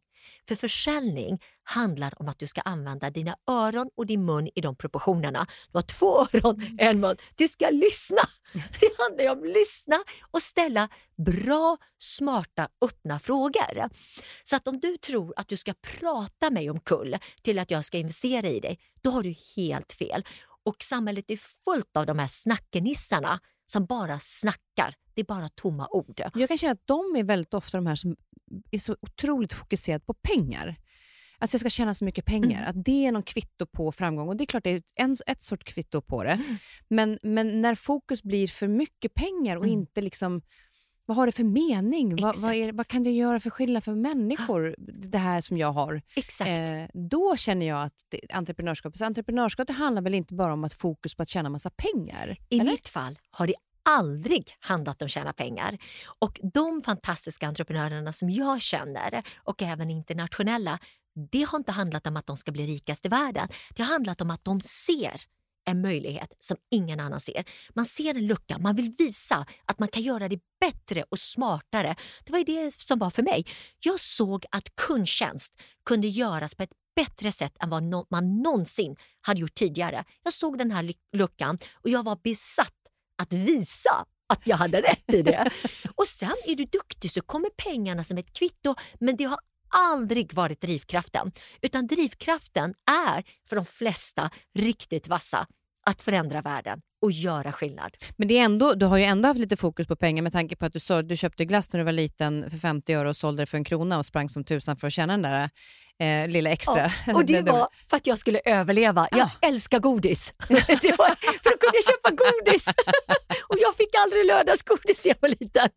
För försäljning handlar om att du ska använda dina öron och din mun i de proportionerna. Du har två öron, en mun. Du ska lyssna. Det handlar ju om att lyssna och ställa bra, smarta, öppna frågor. Så att om du tror att du ska prata mig omkull till att jag ska investera i dig, då har du helt fel. Och samhället är fullt av de här snackenissarna som bara snackar. Det är bara tomma ord. Jag kan känna att de är väldigt ofta de här som är så otroligt fokuserade på pengar. Att jag ska tjäna så mycket pengar, att det är någon kvitto på framgång. Och Det är klart det är en, ett sorts kvitto på det. Men, men när fokus blir för mycket pengar och Mm. inte liksom vad har det för mening? Vad, vad, är, vad kan det göra för skillnad för människor, det här som jag har? Exakt. Eh, då känner jag att det, entreprenörskap, så entreprenörskap det handlar väl inte bara om att fokus på att tjäna massa pengar? I eller? mitt fall har det aldrig handlat om att tjäna pengar. Och de fantastiska entreprenörerna som jag känner och även internationella, det har inte handlat om att de ska bli rikast i världen. Det har handlat om att de ser en möjlighet som ingen annan ser. Man ser en lucka, man vill visa att man kan göra det bättre och smartare. Det var ju det som var för mig. Jag såg att kundtjänst kunde göras på ett bättre sätt än vad man någonsin hade gjort tidigare. Jag såg den här luckan och jag var besatt att visa att jag hade rätt i det. Och sen är du duktig så kommer pengarna som ett kvitto men det har aldrig varit drivkraften. Utan drivkraften är för de flesta riktigt vassa att förändra världen och göra skillnad. Men det är ändå, du har ju ändå haft lite fokus på pengar med tanke på att du, så, du köpte glass när du var liten för 50 öre och sålde det för en krona och sprang som tusan för att tjäna den där eh, lilla extra. Ja, och det var för att jag skulle överleva. Jag Ja. älskar godis. det var, för då kunde jag köpa godis. och jag fick aldrig lördagsgodis när jag var liten.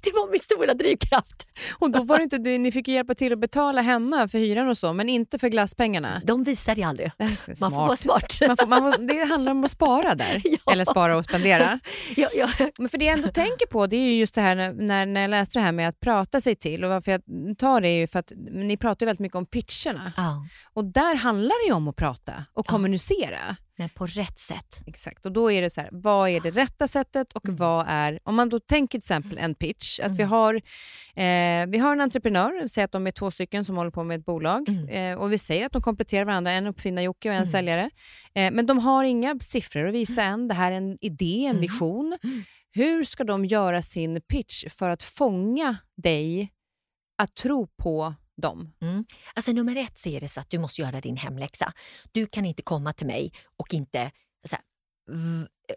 Det var min stora drivkraft. Och då var det inte, ni fick hjälpa till att betala hemma för hyran och så, men inte för glasspengarna. De visade jag aldrig. Det Man får vara smart. smart. Man får, man får, det handlar om att spara där, Ja. Eller spara och spendera. ja, ja. Men för det jag ändå tänker på det är ju just det här när- när, jag läste det här med att prata sig till och varför jag tar det är ju för att ni pratar väldigt mycket om pitcherna ja, och där handlar det ju om att prata och kommunicera. Men på rätt sätt. Exakt, och då är det så här, vad är det rätta sättet och Mm. vad är, om man då tänker till exempel en pitch, att vi, Mm. har, eh, vi har en entreprenör, säg att de är två stycken som håller på med ett bolag Mm. eh, och vi säger att de kompletterar varandra, en uppfinnar-Jocke och en Mm. säljare. Eh, men de har inga siffror att visa än, det här är en idé, en Mm. vision. Mm. Hur ska de göra sin pitch för att fånga dig att tro på dem? Mm. Alltså nummer ett så är det så att du måste göra din hemläxa. Du kan inte komma till mig och inte så här,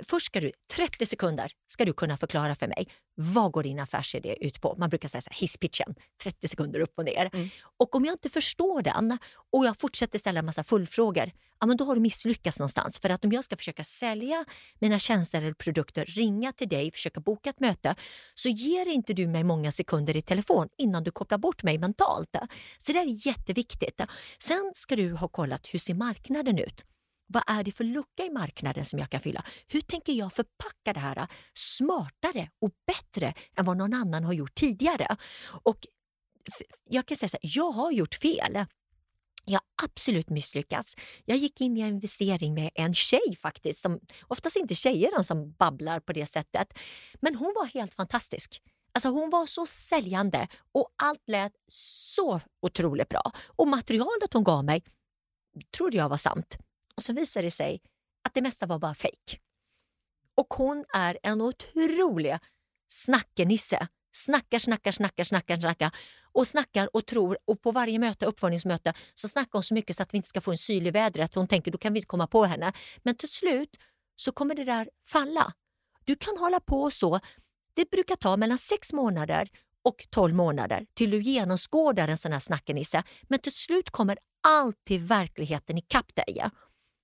först ska du, 30 sekunder ska du kunna förklara för mig vad går din affärsidé ut på? Man brukar säga så här, hisspitchen, 30 sekunder upp och ner. Mm. Och om jag inte förstår den och jag fortsätter ställa en massa fullfrågor, ja, men då har du misslyckats någonstans. För att om jag ska försöka sälja mina tjänster eller produkter, ringa till dig, försöka boka ett möte, så ger inte du mig många sekunder i telefon innan du kopplar bort mig mentalt. Så det är jätteviktigt. Sen ska du ha kollat hur ser marknaden ut? Vad är det för lucka i marknaden som jag kan fylla? Hur tänker jag förpacka det här smartare och bättre än vad någon annan har gjort tidigare? Och jag kan säga så här, jag har gjort fel. Jag har absolut misslyckats. Jag gick in i en investering med en tjej faktiskt. Som, oftast inte tjejer de som babblar på det sättet. Men hon var helt fantastisk. Alltså hon var så säljande och allt lät så otroligt bra. Och materialet hon gav mig trodde jag var sant. Och så visade det sig att det mesta var bara fejk. Och hon är en otrolig snackenisse. Snackar, snackar, snackar, snackar, snackar och snackar och tror och på varje möte, uppföljningsmöte så snackar hon så mycket så att vi inte ska få en syl i vädret. för Hon tänker då kan vi inte komma på henne. Men till slut så kommer det där falla. Du kan hålla på så. Det brukar ta mellan sex månader och 12 månader till du genomskådar en sån här snackenisse. Men till slut kommer alltid verkligheten ikapp dig.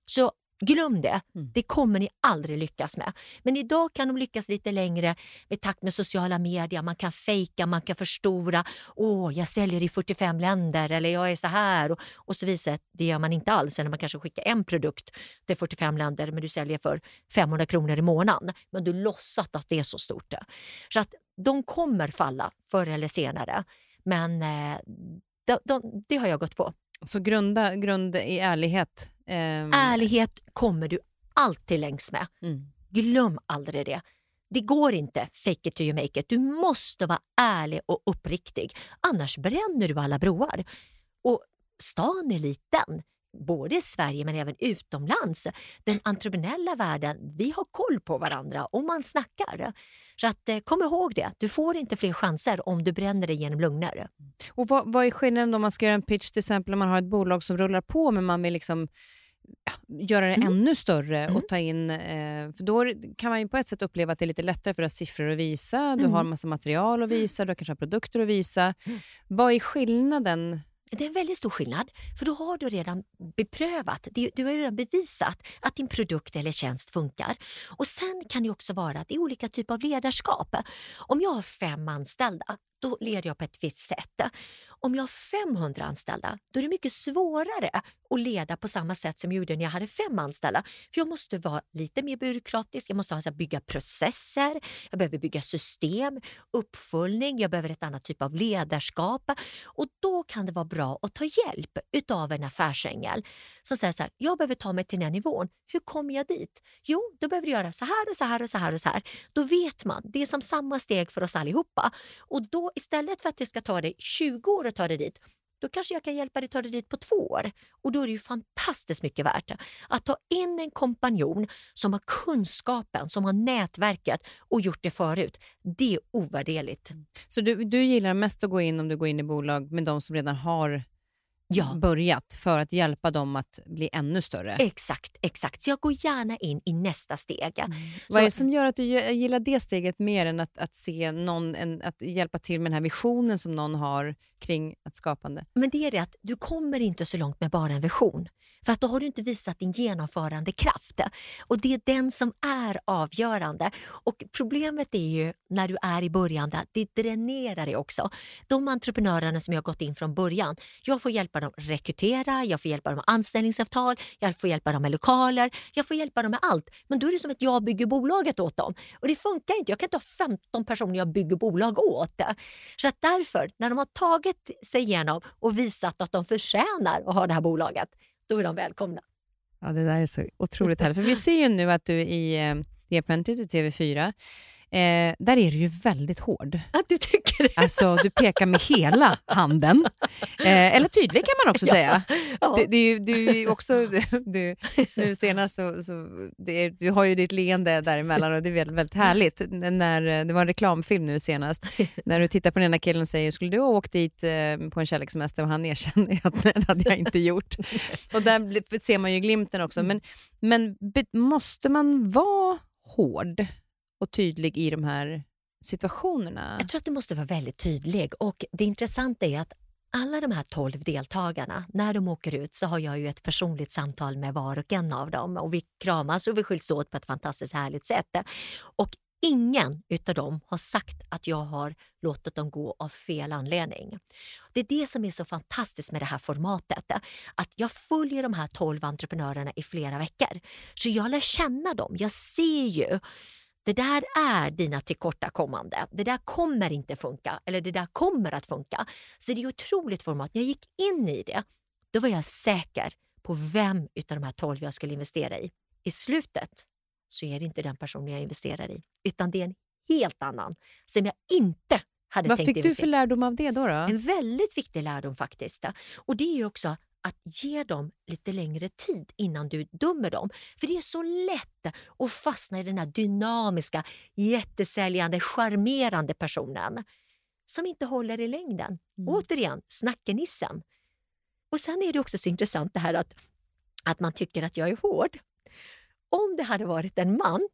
Så glöm det. Mm. Det kommer ni aldrig lyckas med. Men idag kan de lyckas lite längre med takt med sociala medier. Man kan fejka, man kan förstora. Åh, jag säljer i 45 länder eller jag är så här och, och så vidare. Det gör man inte alls. Eller man kanske skickar en produkt till 45 länder men du säljer för 500 kronor i månaden. Men du låtsas att det är så stort. Så att de kommer falla förr eller senare. Men eh, de, de, det har jag gått på. Så grunda, grund i ärlighet Um... Ärlighet kommer du alltid längs med. Mm. Glöm aldrig det. Det går inte fake it till you make it. Du måste vara ärlig och uppriktig. Annars bränner du alla broar. Och stan är liten både i Sverige men även utomlands. Den entreprenöriella världen, vi har koll på varandra och man snackar. Så att, eh, kom ihåg det, du får inte fler chanser om du bränner dig genom lögner. Och vad, vad är skillnaden om man ska göra en pitch till exempel om man har ett bolag som rullar på men man vill liksom göra det mm. ännu större mm. och ta in... Eh, för Då kan man på ett sätt uppleva att det är lite lättare för att siffror att visa, du mm. har massa material att visa, du kanske har produkter att visa. Mm. Vad är skillnaden det är en väldigt stor skillnad, för då har du redan beprövat, du har redan bevisat att din produkt eller tjänst funkar. Och Sen kan det också vara att det är olika typer av ledarskap. Om jag har fem anställda, då leder jag på ett visst sätt. Om jag har 500 anställda, då är det mycket svårare att leda på samma sätt som jag gjorde när jag hade fem anställda. För jag måste vara lite mer byråkratisk, jag måste alltså bygga processer, jag behöver bygga system, uppföljning, jag behöver ett annat typ av ledarskap. Och då kan det vara bra att ta hjälp utav en affärsängel som säger så här, jag behöver ta mig till den här nivån. Hur kommer jag dit? Jo, då behöver du göra så här och så här och så här och så här. Då vet man, det är som samma steg för oss allihopa. Och då istället för att det ska ta dig 20 år att ta dig dit, då kanske jag kan hjälpa dig ta dig dit på två år. Och då är det ju fantastiskt mycket värt att ta in en kompanjon som har kunskapen, som har nätverket och gjort det förut. Det är ovärderligt. Mm. Så du, du gillar mest att gå in om du går in i bolag med de som redan har ja. börjat för att hjälpa dem att bli ännu större. Exakt, exakt. Så jag går gärna in i nästa steg. Mm. Vad är det som gör att du gillar det steget mer än att, att se någon, en, att hjälpa till med den här visionen som någon har kring ett skapande? Men det är det att du kommer inte så långt med bara en vision. För att då har du inte visat din genomförande kraft. Och det är den som är avgörande. Och problemet är ju när du är i början, det dränerar dig också. De entreprenörerna som jag gått in från början, jag får hjälpa dem rekrytera, jag får hjälpa dem med anställningsavtal, jag får hjälpa dem med lokaler, jag får hjälpa dem med allt. Men då är det som att jag bygger bolaget åt dem. Och det funkar inte. Jag kan inte ha 15 personer jag bygger bolag åt. Så att därför, när de har tagit sig igenom och visat att de förtjänar att ha det här bolaget, då är de välkomna. Ja, det där är så otroligt härligt. För vi ser ju nu att du i eh, The Apprentice i TV4 Eh, där är du ju väldigt hård. Att du tycker det? Alltså, du pekar med hela handen. Eh, eller tydlig kan man också ja. säga. Ja. Du, du, du, också, du, nu senast så, så är, du har ju ditt leende däremellan och det är väldigt, väldigt härligt. När, det var en reklamfilm nu senast, när du tittar på den ena killen och säger “skulle du ha åkt dit eh, på en kärlekssemester?” och han erkänner att det hade jag inte gjort. Och där ser man ju glimten också. Men, men måste man vara hård och tydlig i de här situationerna? Jag tror att du måste vara väldigt tydlig och det intressanta är att alla de här tolv deltagarna, när de åker ut så har jag ju ett personligt samtal med var och en av dem och vi kramas och vi skiljs åt på ett fantastiskt härligt sätt. Och ingen utav dem har sagt att jag har låtit dem gå av fel anledning. Det är det som är så fantastiskt med det här formatet. Att jag följer de här tolv entreprenörerna i flera veckor. Så jag lär känna dem. Jag ser ju det där är dina tillkortakommande. Det där kommer inte funka eller det där kommer att funka. Så det är otroligt format. När jag gick in i det, då var jag säker på vem utav de här tolv jag skulle investera i. I slutet så är det inte den personen jag investerar i, utan det är en helt annan som jag inte hade Vad tänkt fick investera du för lärdom av det då? då? En väldigt viktig lärdom faktiskt. Och det är också att ge dem lite längre tid innan du dömer dem. För det är så lätt att fastna i den här dynamiska, jättesäljande, charmerande personen som inte håller i längden. Mm. Återigen, snackenissen. Och sen är det också så intressant det här att, att man tycker att jag är hård. Om det hade varit en man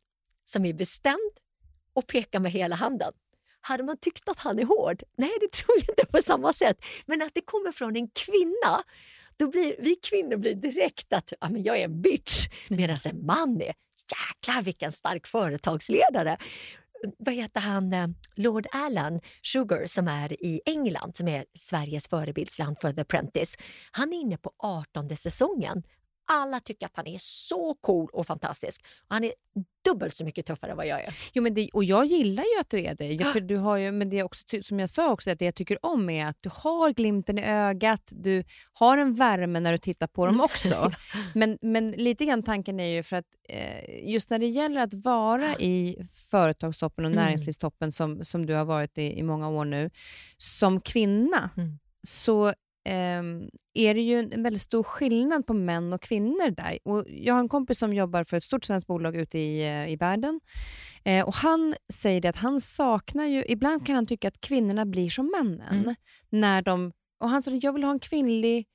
som är bestämd och pekar med hela handen hade man tyckt att han är hård? Nej, det tror jag inte på samma sätt. Men att det kommer från en kvinna då blir vi kvinnor blir direkt att ja, men jag är en bitch. Medan en man är jäklar vilken stark företagsledare. Vad heter han, eh, Lord Alan Sugar som är i England som är Sveriges förebildsland för The Apprentice. Han är inne på 18 säsongen. Alla tycker att han är så cool och fantastisk. Och han är dubbelt så mycket tuffare än vad jag är. Jo, men det, och jag gillar ju att du är det. Ja, för du har ju, men det är också, som jag sa, också, att det jag tycker om är att du har glimten i ögat. Du har en värme när du tittar på dem Mm. också. men, men lite grann tanken är ju för att eh, just när det gäller att vara i företagstoppen och Mm. näringslivstoppen som, som du har varit i, i många år nu, som kvinna Mm. så är det ju en väldigt stor skillnad på män och kvinnor där. Och jag har en kompis som jobbar för ett stort svenskt bolag ute i, eh, i världen. Eh, och Han säger att han saknar ju... Ibland kan han tycka att kvinnorna blir som männen. Mm. När de, och Han att jag vill ha en kvinnlig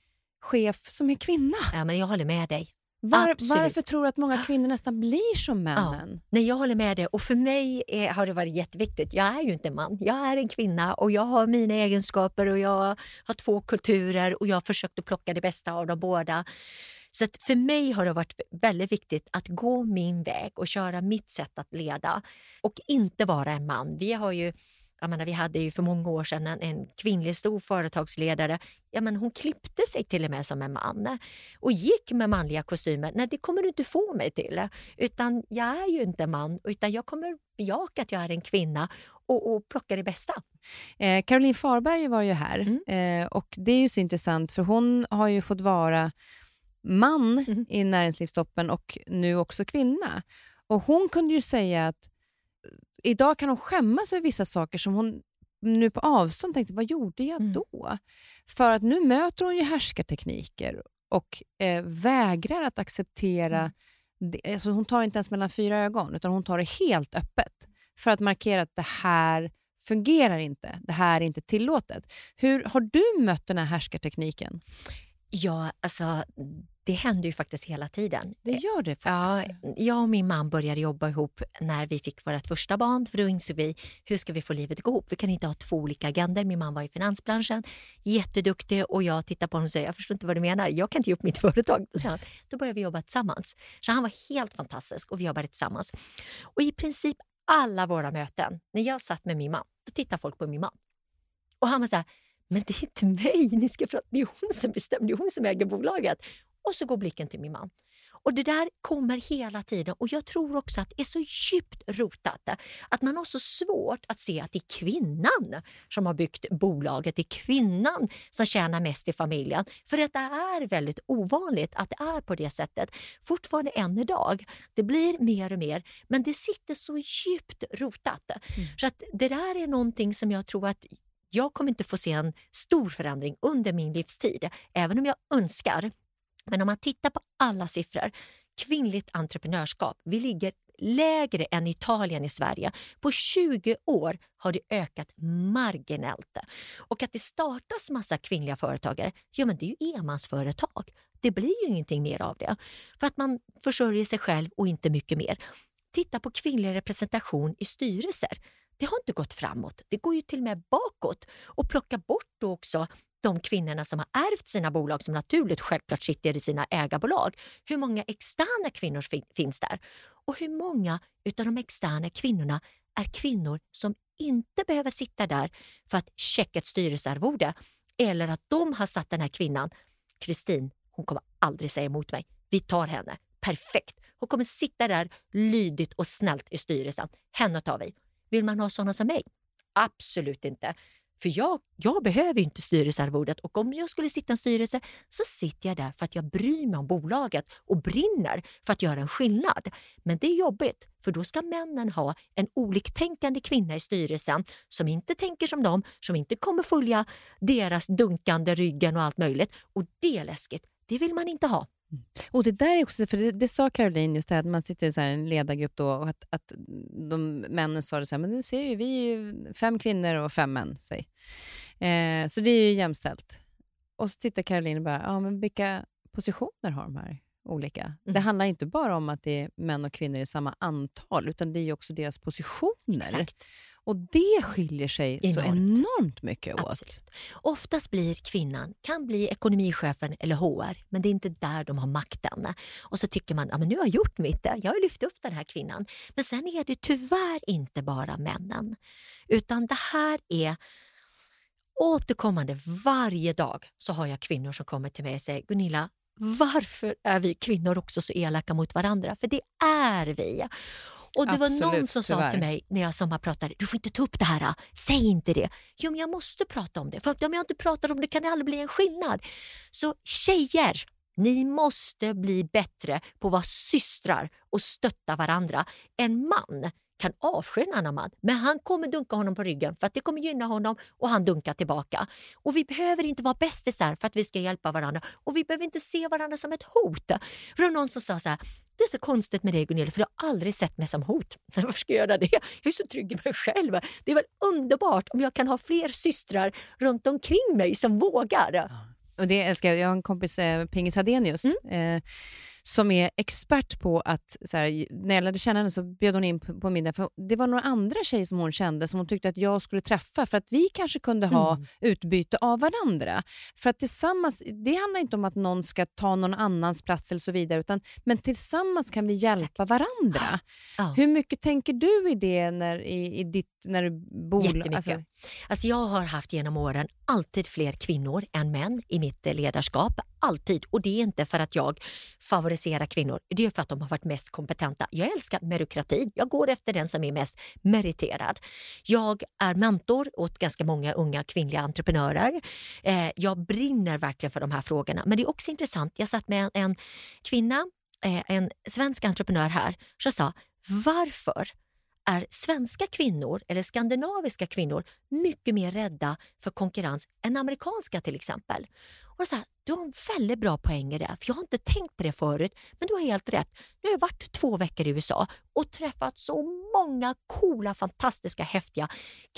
chef som är kvinna. Ja, men jag håller med dig. Var, varför tror du att många kvinnor nästan blir som männen? Nej, jag håller med dig. Och för mig är, har det varit jätteviktigt. Jag är ju inte en man. Jag är en kvinna och jag har mina egenskaper och jag har två kulturer och jag har försökt att plocka det bästa av dem båda. Så för mig har det varit väldigt viktigt att gå min väg och köra mitt sätt att leda och inte vara en man. Vi har ju jag menar, vi hade ju för många år sedan en, en kvinnlig stor företagsledare. Ja, men hon klippte sig till och med som en man och gick med manliga kostymer. Nej, det kommer du inte få mig till. Utan jag är ju inte man, utan jag kommer bejaka att jag är en kvinna och, och plocka det bästa. Eh, Caroline Farberg var ju här Mm. eh, och det är ju så intressant för hon har ju fått vara man Mm. i näringslivstoppen och nu också kvinna. Och Hon kunde ju säga att eh, idag kan hon skämmas över vissa saker som hon nu på avstånd tänkte, vad gjorde jag Mm. då? För att nu möter hon ju härskartekniker och eh, vägrar att acceptera Mm. det. Alltså hon tar inte ens mellan fyra ögon, utan hon tar det helt öppet för att markera att det här fungerar inte. Det här är inte tillåtet. Hur Har du mött den här härskartekniken? Ja, alltså det händer ju faktiskt hela tiden. Det gör det Ja, faktiskt. jag och min man började jobba ihop när vi fick vårt första barn. För då insåg vi, hur ska vi få livet att gå ihop? Vi kan inte ha två olika agendor. Min man var i finansbranschen, jätteduktig och jag tittar på honom och säger, jag förstår inte vad du menar. Jag kan inte ge upp mitt företag. Då, han, då började vi jobba tillsammans. Så han var helt fantastisk och vi jobbade tillsammans. Och i princip alla våra möten, när jag satt med min man, då tittade folk på min man. Och han var så här, men det är inte mig ni ska prata det är hon som bestämmer, det är hon som äger bolaget. Och så går blicken till min man. Och Det där kommer hela tiden och jag tror också att det är så djupt rotat att man har så svårt att se att det är kvinnan som har byggt bolaget, det är kvinnan som tjänar mest i familjen. För att det är väldigt ovanligt att det är på det sättet. Fortfarande än idag. Det blir mer och mer, men det sitter så djupt rotat. Så att det där är någonting som jag tror att jag kommer inte få se en stor förändring under min livstid, även om jag önskar. Men om man tittar på alla siffror, kvinnligt entreprenörskap, vi ligger lägre än Italien i Sverige. På 20 år har det ökat marginellt. Och att det startas massa kvinnliga företagare, ja men det är ju enmansföretag. Det blir ju ingenting mer av det. För att man försörjer sig själv och inte mycket mer. titta på kvinnlig representation i styrelser. Det har inte gått framåt, det går ju till och med bakåt. Och plocka bort då också de kvinnorna som har ärvt sina bolag som naturligt självklart sitter i sina ägarbolag. Hur många externa kvinnor fin finns där? Och hur många av de externa kvinnorna är kvinnor som inte behöver sitta där för att checka ett styrelsearvode eller att de har satt den här kvinnan, Kristin, hon kommer aldrig säga emot mig, vi tar henne, perfekt. Hon kommer sitta där lydigt och snällt i styrelsen. Henne tar vi. Vill man ha sådana som mig? Absolut inte. För jag, jag behöver inte styrelsearvodet och om jag skulle sitta i en styrelse så sitter jag där för att jag bryr mig om bolaget och brinner för att göra en skillnad. Men det är jobbigt för då ska männen ha en oliktänkande kvinna i styrelsen som inte tänker som dem, som inte kommer följa deras dunkande ryggen och allt möjligt. Och det är läskigt. Det vill man inte ha. Och Det där är också, för det, det sa Caroline, just det här, att man sitter i så en ledargrupp då, och att, att de männen sa det så här, men nu ser ju, vi är ju fem kvinnor och fem män. Säg. Eh, så det är ju jämställt. Och så tittar Caroline och bara, ja, men vilka positioner har de här olika? Mm. Det handlar inte bara om att det är män och kvinnor i samma antal, utan det är också deras positioner. Exakt. Och det skiljer sig enormt. så enormt mycket åt. Absolut. Oftast blir kvinnan, kan bli ekonomichefen eller HR, men det är inte där de har makten. Och så tycker man, ja men nu har jag gjort mitt, jag har lyft upp den här kvinnan. Men sen är det tyvärr inte bara männen, utan det här är återkommande varje dag så har jag kvinnor som kommer till mig och säger Gunilla, varför är vi kvinnor också så elaka mot varandra? För det är vi. Och det Absolut, var någon som tyvärr. sa till mig när jag sommarpratade, du får inte ta upp det här, säg inte det. Jo men jag måste prata om det, för om jag inte pratar om det kan det aldrig bli en skillnad. Så tjejer, ni måste bli bättre på att vara systrar och stötta varandra. En man kan avsky en annan man, men han kommer dunka honom på ryggen för att det kommer gynna honom och han dunkar tillbaka. Och vi behöver inte vara bästisar för att vi ska hjälpa varandra och vi behöver inte se varandra som ett hot. För det var någon som sa så här, det är så konstigt med dig Gunilla för du har aldrig sett mig som hot. Varför ska jag göra det? Jag är så trygg i mig själv. Det är väl underbart om jag kan ha fler systrar runt omkring mig som vågar. Ja. Och det älskar jag. Jag har en kompis, eh, Pingis Hadenius, mm. eh, som är expert på att, så här, när jag lärde känna henne så bjöd hon in på, på middag. För det var några andra tjejer som hon kände som hon tyckte att jag skulle träffa för att vi kanske kunde ha mm. utbyte av varandra. För att tillsammans, Det handlar inte om att någon ska ta någon annans plats eller så vidare, utan, men tillsammans kan vi hjälpa Exakt. varandra. Ja. Hur mycket tänker du i det när, i, i ditt, när du bor... Jättemycket. Alltså, alltså jag har haft genom åren alltid fler kvinnor än män i mitt ledarskap. Alltid. Och det är inte för att jag favoriserar kvinnor, det är för att de har varit mest kompetenta. Jag älskar meritokratin. Jag går efter den som är mest meriterad. Jag är mentor åt ganska många unga kvinnliga entreprenörer. Eh, jag brinner verkligen för de här frågorna. Men det är också intressant, jag satt med en, kvinna, eh, en svensk entreprenör här, som sa varför är svenska kvinnor eller skandinaviska kvinnor mycket mer rädda för konkurrens än amerikanska till exempel. Och så här, du har en väldigt bra poäng i det, för jag har inte tänkt på det förut, men du har helt rätt. Nu har jag varit två veckor i USA och träffat så många coola, fantastiska, häftiga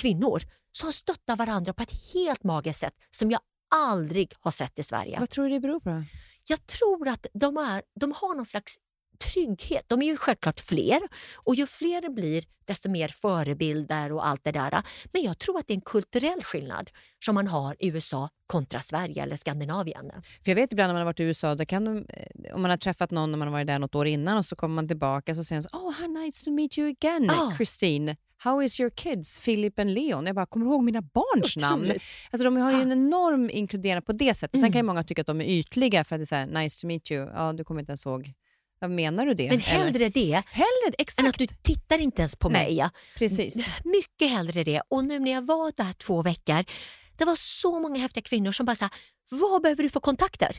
kvinnor som stöttar varandra på ett helt magiskt sätt som jag aldrig har sett i Sverige. Vad tror du det beror på? Jag tror att de, är, de har någon slags trygghet. De är ju självklart fler och ju fler det blir desto mer förebilder och allt det där. Men jag tror att det är en kulturell skillnad som man har i USA kontra Sverige eller Skandinavien. För jag vet ibland när man har varit i USA, då kan de, eh, om man har träffat någon när man har varit där något år innan och så kommer man tillbaka så säger de så, oh, how nice to meet you again, oh. Christine. How is your kids, Philip and Leon? Jag bara, kommer ihåg mina barns namn? Alltså, de har ju en enorm inkluderande på det sättet. Sen kan ju mm. många tycka att de är ytliga för att det är så här, nice to meet you. Ja, du kommer inte ens ihåg vad menar du det? Men hellre det hellre, exakt. än att du tittar inte ens på Nej, mig. Precis. Mycket hellre det. Och nu när jag var där två veckor, det var så många häftiga kvinnor som bara sa, vad behöver du för kontakter?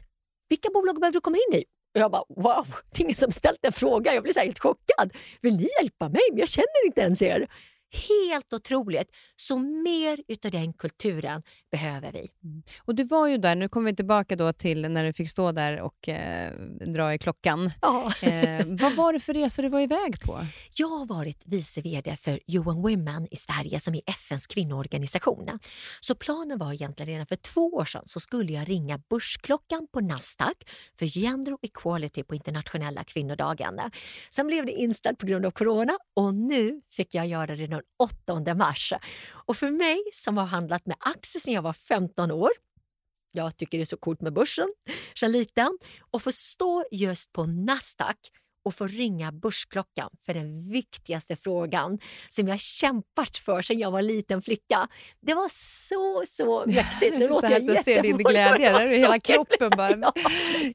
Vilka bolag behöver du komma in i? Och jag bara wow, det är ingen som ställt en fråga. Jag blir så helt chockad. Vill ni hjälpa mig? Men jag känner inte ens er. Helt otroligt. Så mer utav den kulturen behöver vi. Och du var ju där, nu kommer vi tillbaka då till när du fick stå där och eh, dra i klockan. Ja. Eh, vad var det för resor du var iväg på? Jag har varit vice VD för UN Women i Sverige som är FNs kvinnoorganisation. Så planen var egentligen redan för två år sedan så skulle jag ringa börsklockan på Nasdaq för gender equality på internationella kvinnodagen. Sen blev det inställt på grund av corona och nu fick jag göra det 8 mars. Och för mig som har handlat med aktier sedan jag var 15 år jag tycker det är så coolt med börsen sedan liten och få stå just på Nasdaq och få ringa börsklockan för den viktigaste frågan som jag kämpat för sedan jag var liten flicka. Det var så, så mäktigt. Nu låter jag jag ser din glädje, där är hela kroppen bara...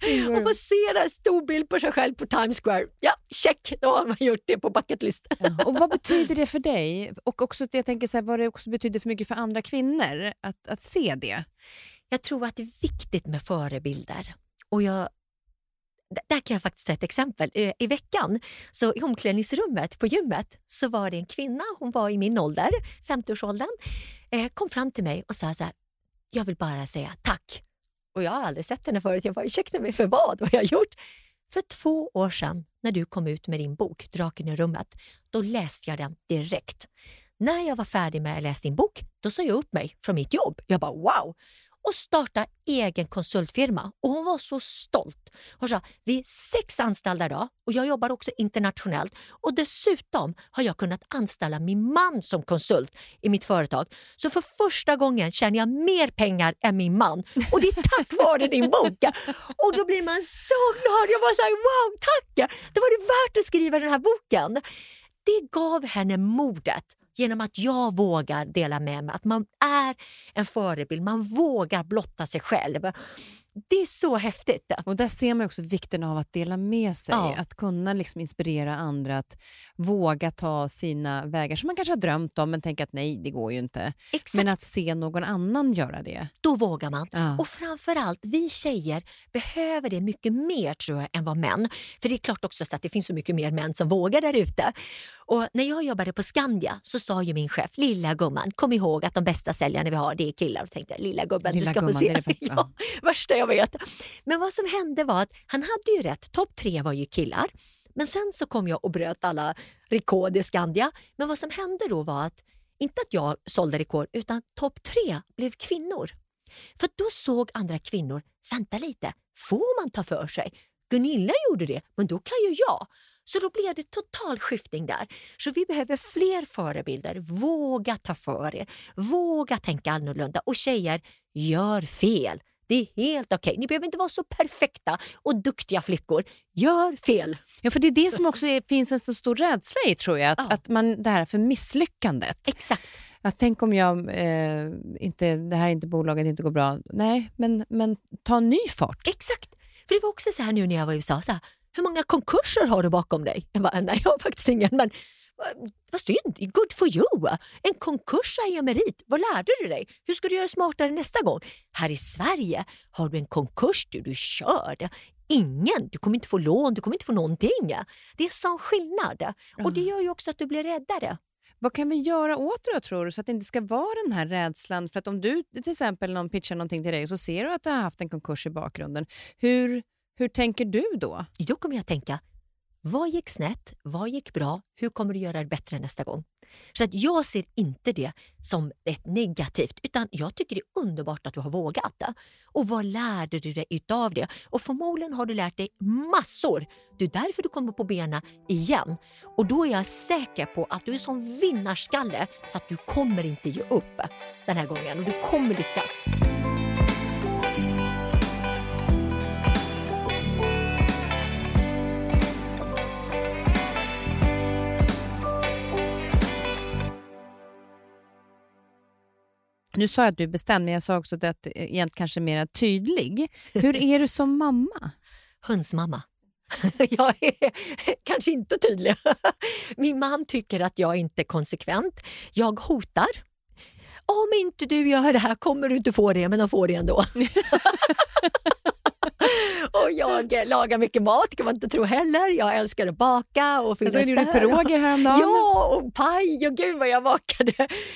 ja. Och få se en stor bild på sig själv på Times Square. Ja, check, då har man gjort det på bucketlist. Ja. Och vad betyder det för dig? Och också jag tänker så här, vad det också betyder för mycket för andra kvinnor att, att se det? Jag tror att det är viktigt med förebilder. Och jag där kan jag faktiskt ta ett exempel. Eh, I veckan, så i omklädningsrummet på gymmet, så var det en kvinna, hon var i min ålder, 50-årsåldern, eh, kom fram till mig och sa så här, jag vill bara säga tack. Och jag har aldrig sett henne förut. Jag bara, ursäkta mig för vad? Vad har jag gjort? För två år sedan, när du kom ut med din bok Draken i rummet, då läste jag den direkt. När jag var färdig med att läsa din bok, då sa jag upp mig från mitt jobb. Jag bara wow! Och starta egen konsultfirma. Och hon var så stolt. Hon sa, vi är sex anställda idag och jag jobbar också internationellt och dessutom har jag kunnat anställa min man som konsult i mitt företag. Så för första gången tjänar jag mer pengar än min man och det är tack vare din bok. Och då blir man så glad. Jag bara så här, wow, tack! Då var det värt att skriva den här boken. Det gav henne modet genom att jag vågar dela med mig, att man är en förebild, man vågar blotta sig själv. Det är så häftigt. Och Där ser man också vikten av att dela med sig, ja. att kunna liksom inspirera andra att våga ta sina vägar som man kanske har drömt om men tänker att nej, det går ju inte. Exakt. Men att se någon annan göra det. Då vågar man. Ja. Och framförallt, vi tjejer behöver det mycket mer tror jag än vad män. För det är klart också så att det finns så mycket mer män som vågar där ute. Och när jag jobbade på Skandia så sa ju min chef, lilla gumman, kom ihåg att de bästa säljarna vi har det är killar. Och tänkte lilla gubben, lilla du ska gumman, få se. Det ja, värsta jag vet. Men vad som hände var att han hade ju rätt, topp tre var ju killar. Men sen så kom jag och bröt alla rekord i Skandia. Men vad som hände då var att, inte att jag sålde rekord, utan topp tre blev kvinnor. För då såg andra kvinnor, vänta lite, får man ta för sig? Gunilla gjorde det, men då kan ju jag. Så då blev det total skiftning där. Så vi behöver fler förebilder. Våga ta för er, våga tänka annorlunda. Och tjejer, gör fel. Det är helt okej. Okay. Ni behöver inte vara så perfekta och duktiga flickor. Gör fel. Ja, för det är det som också är, finns en så stor rädsla i, tror jag. Att, ja. att man, det här för misslyckandet. Exakt. Att tänk om jag eh, inte, det här är inte bolaget inte går bra. Nej, men, men ta ny fart. Exakt. För det var också så här nu när jag var i USA. Så här, hur många konkurser har du bakom dig? Jag bara, nej jag har faktiskt ingen. Men vad synd, good for you! En konkurs är ju merit. Vad lärde du dig? Hur ska du göra smartare nästa gång? Här i Sverige har du en konkurs, du, du kör. Ingen, du kommer inte få lån, du kommer inte få någonting. Det är sån skillnad. Och det gör ju också att du blir räddare. Vad kan vi göra åt det då, tror du, så att det inte ska vara den här rädslan? För att om du till exempel någon pitchar någonting till dig och så ser du att du har haft en konkurs i bakgrunden, hur, hur tänker du då? Då kommer jag tänka, vad gick snett? Vad gick bra? Hur kommer du göra det bättre nästa gång? Så att jag ser inte det som ett negativt utan jag tycker det är underbart att du har vågat. Och vad lärde du dig utav det? Och förmodligen har du lärt dig massor. Det är därför du kommer på benen igen. Och då är jag säker på att du är som vinnarskalle för att du kommer inte ge upp den här gången och du kommer lyckas. Nu sa jag att du är bestämd, men jag sa också att du är egentligen kanske mer tydlig. Hur är du som mamma? Hönsmamma. Jag är kanske inte tydlig. Min man tycker att jag inte är konsekvent. Jag hotar. Om inte du gör det här kommer du inte få det, men de får det ändå. Och jag lagar mycket mat kan man inte tro heller. Jag älskar att baka och finnas alltså, där. Du piroger häromdagen. Ja, och paj och gud vad jag bakade.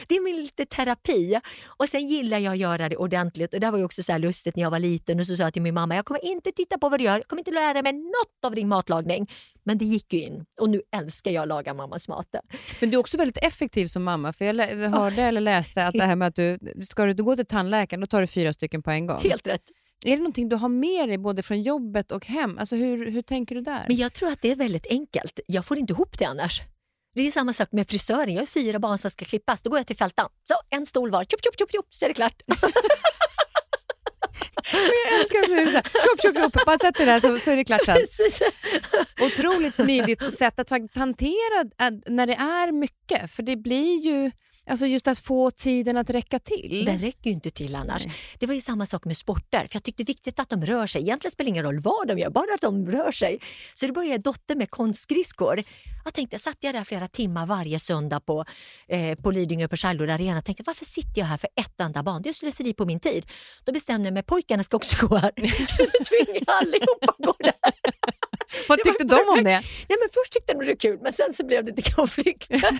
Det är min lite terapi. Och sen gillar jag att göra det ordentligt. Och det var ju också så lustigt när jag var liten och så sa jag till min mamma, jag kommer inte titta på vad du gör, jag kommer inte lära mig något av din matlagning. Men det gick ju in och nu älskar jag att laga mammas mat. Men du är också väldigt effektiv som mamma. För Jag hörde eller läste att det här med att du ska du gå till tandläkaren då tar du fyra stycken på en gång. Helt rätt. Är det någonting du har med dig både från jobbet och hem? Alltså hur, hur tänker du där? Men Jag tror att det är väldigt enkelt. Jag får inte ihop det annars. Det är samma sak med frisören. Jag har fyra barn som ska klippas. Då går jag till fältan. Så, en stol var. Tjup, tjup, tjup, tjup, så är det klart. jag älskar att du säger tjopp, tjopp, tjopp, bara sätt det där så, så är det klart sen. Otroligt smidigt sätt att faktiskt hantera när det är mycket, för det blir ju Alltså just att få tiden att räcka till. Den räcker ju inte till annars. Nej. Det var ju samma sak med sporter. För Jag tyckte det viktigt att de rör sig. Egentligen spelar det ingen roll vad de gör, bara att de rör sig. Så då började dotter med konstskridskor. Jag tänkte, satt jag där flera timmar varje söndag på, eh, på Lidingö på Charlotte Arena och tänkte varför sitter jag här för ett enda barn? Det är slöseri på min tid. Då bestämde jag mig pojkarna ska också gå här. Så då tvingade jag allihopa att gå där. Vad tyckte de om det? Nej, men först tyckte de det var kul, men sen så blev det lite konflikter.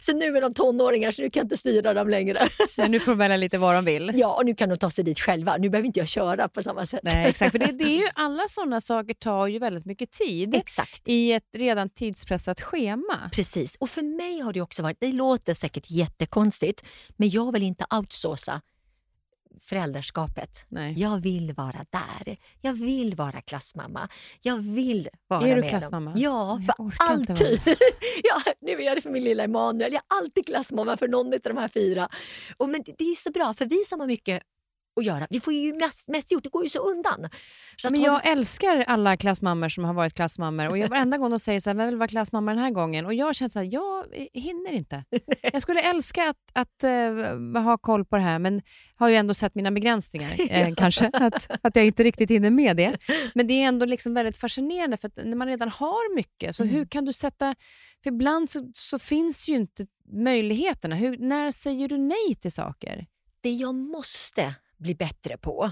så nu är de tonåringar så nu kan jag inte styra dem längre. Nej, nu får de välja lite vad de vill. Ja, och nu kan de ta sig dit själva. Nu behöver inte jag köra på samma sätt. Nej, exakt. För det, det är ju, alla sådana saker tar ju väldigt mycket tid exakt. i ett redan tidspressat schema. Precis, och för mig har det också varit, det låter säkert jättekonstigt, men jag vill inte outsourca föräldraskapet. Nej. Jag vill vara där. Jag vill vara klassmamma. Jag vill vara är med du klassmamma? Dem. Ja, för alltid. ja, nu är jag det för min lilla Emanuel. Jag är alltid klassmamma för någon av de här fyra. Och men det är så bra, för vi som har mycket att göra. Vi får ju mest, mest gjort, det går ju så undan. Så men jag hon... älskar alla klassmammor som har varit klassmammor och jag, varenda gång de säger så här, vem vill vara klassmamma den här gången? Och jag känner så här, jag hinner inte. jag skulle älska att, att uh, ha koll på det här men har ju ändå sett mina begränsningar eh, kanske, att, att jag inte riktigt hinner med det. Men det är ändå liksom väldigt fascinerande för när man redan har mycket, så mm. hur kan du sätta... För ibland så, så finns ju inte möjligheterna. Hur, när säger du nej till saker? Det jag måste bli bättre på,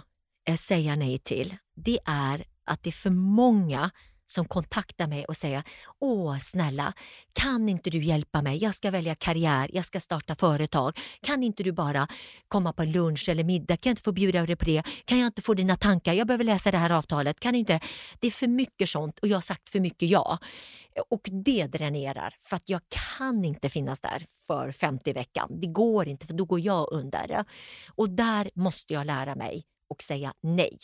eh, säga nej till, det är att det är för många som kontaktar mig och säger Åh snälla, kan inte du hjälpa mig? Jag ska välja karriär, jag ska starta företag. Kan inte du bara komma på lunch eller middag? Kan jag inte få bjuda dig på det? Kan jag inte få dina tankar? Jag behöver läsa det här avtalet. Kan inte? Det är för mycket sånt och jag har sagt för mycket ja. Och det dränerar för att jag kan inte finnas där för 50 veckan. Det går inte för då går jag under. Och där måste jag lära mig och säga nej.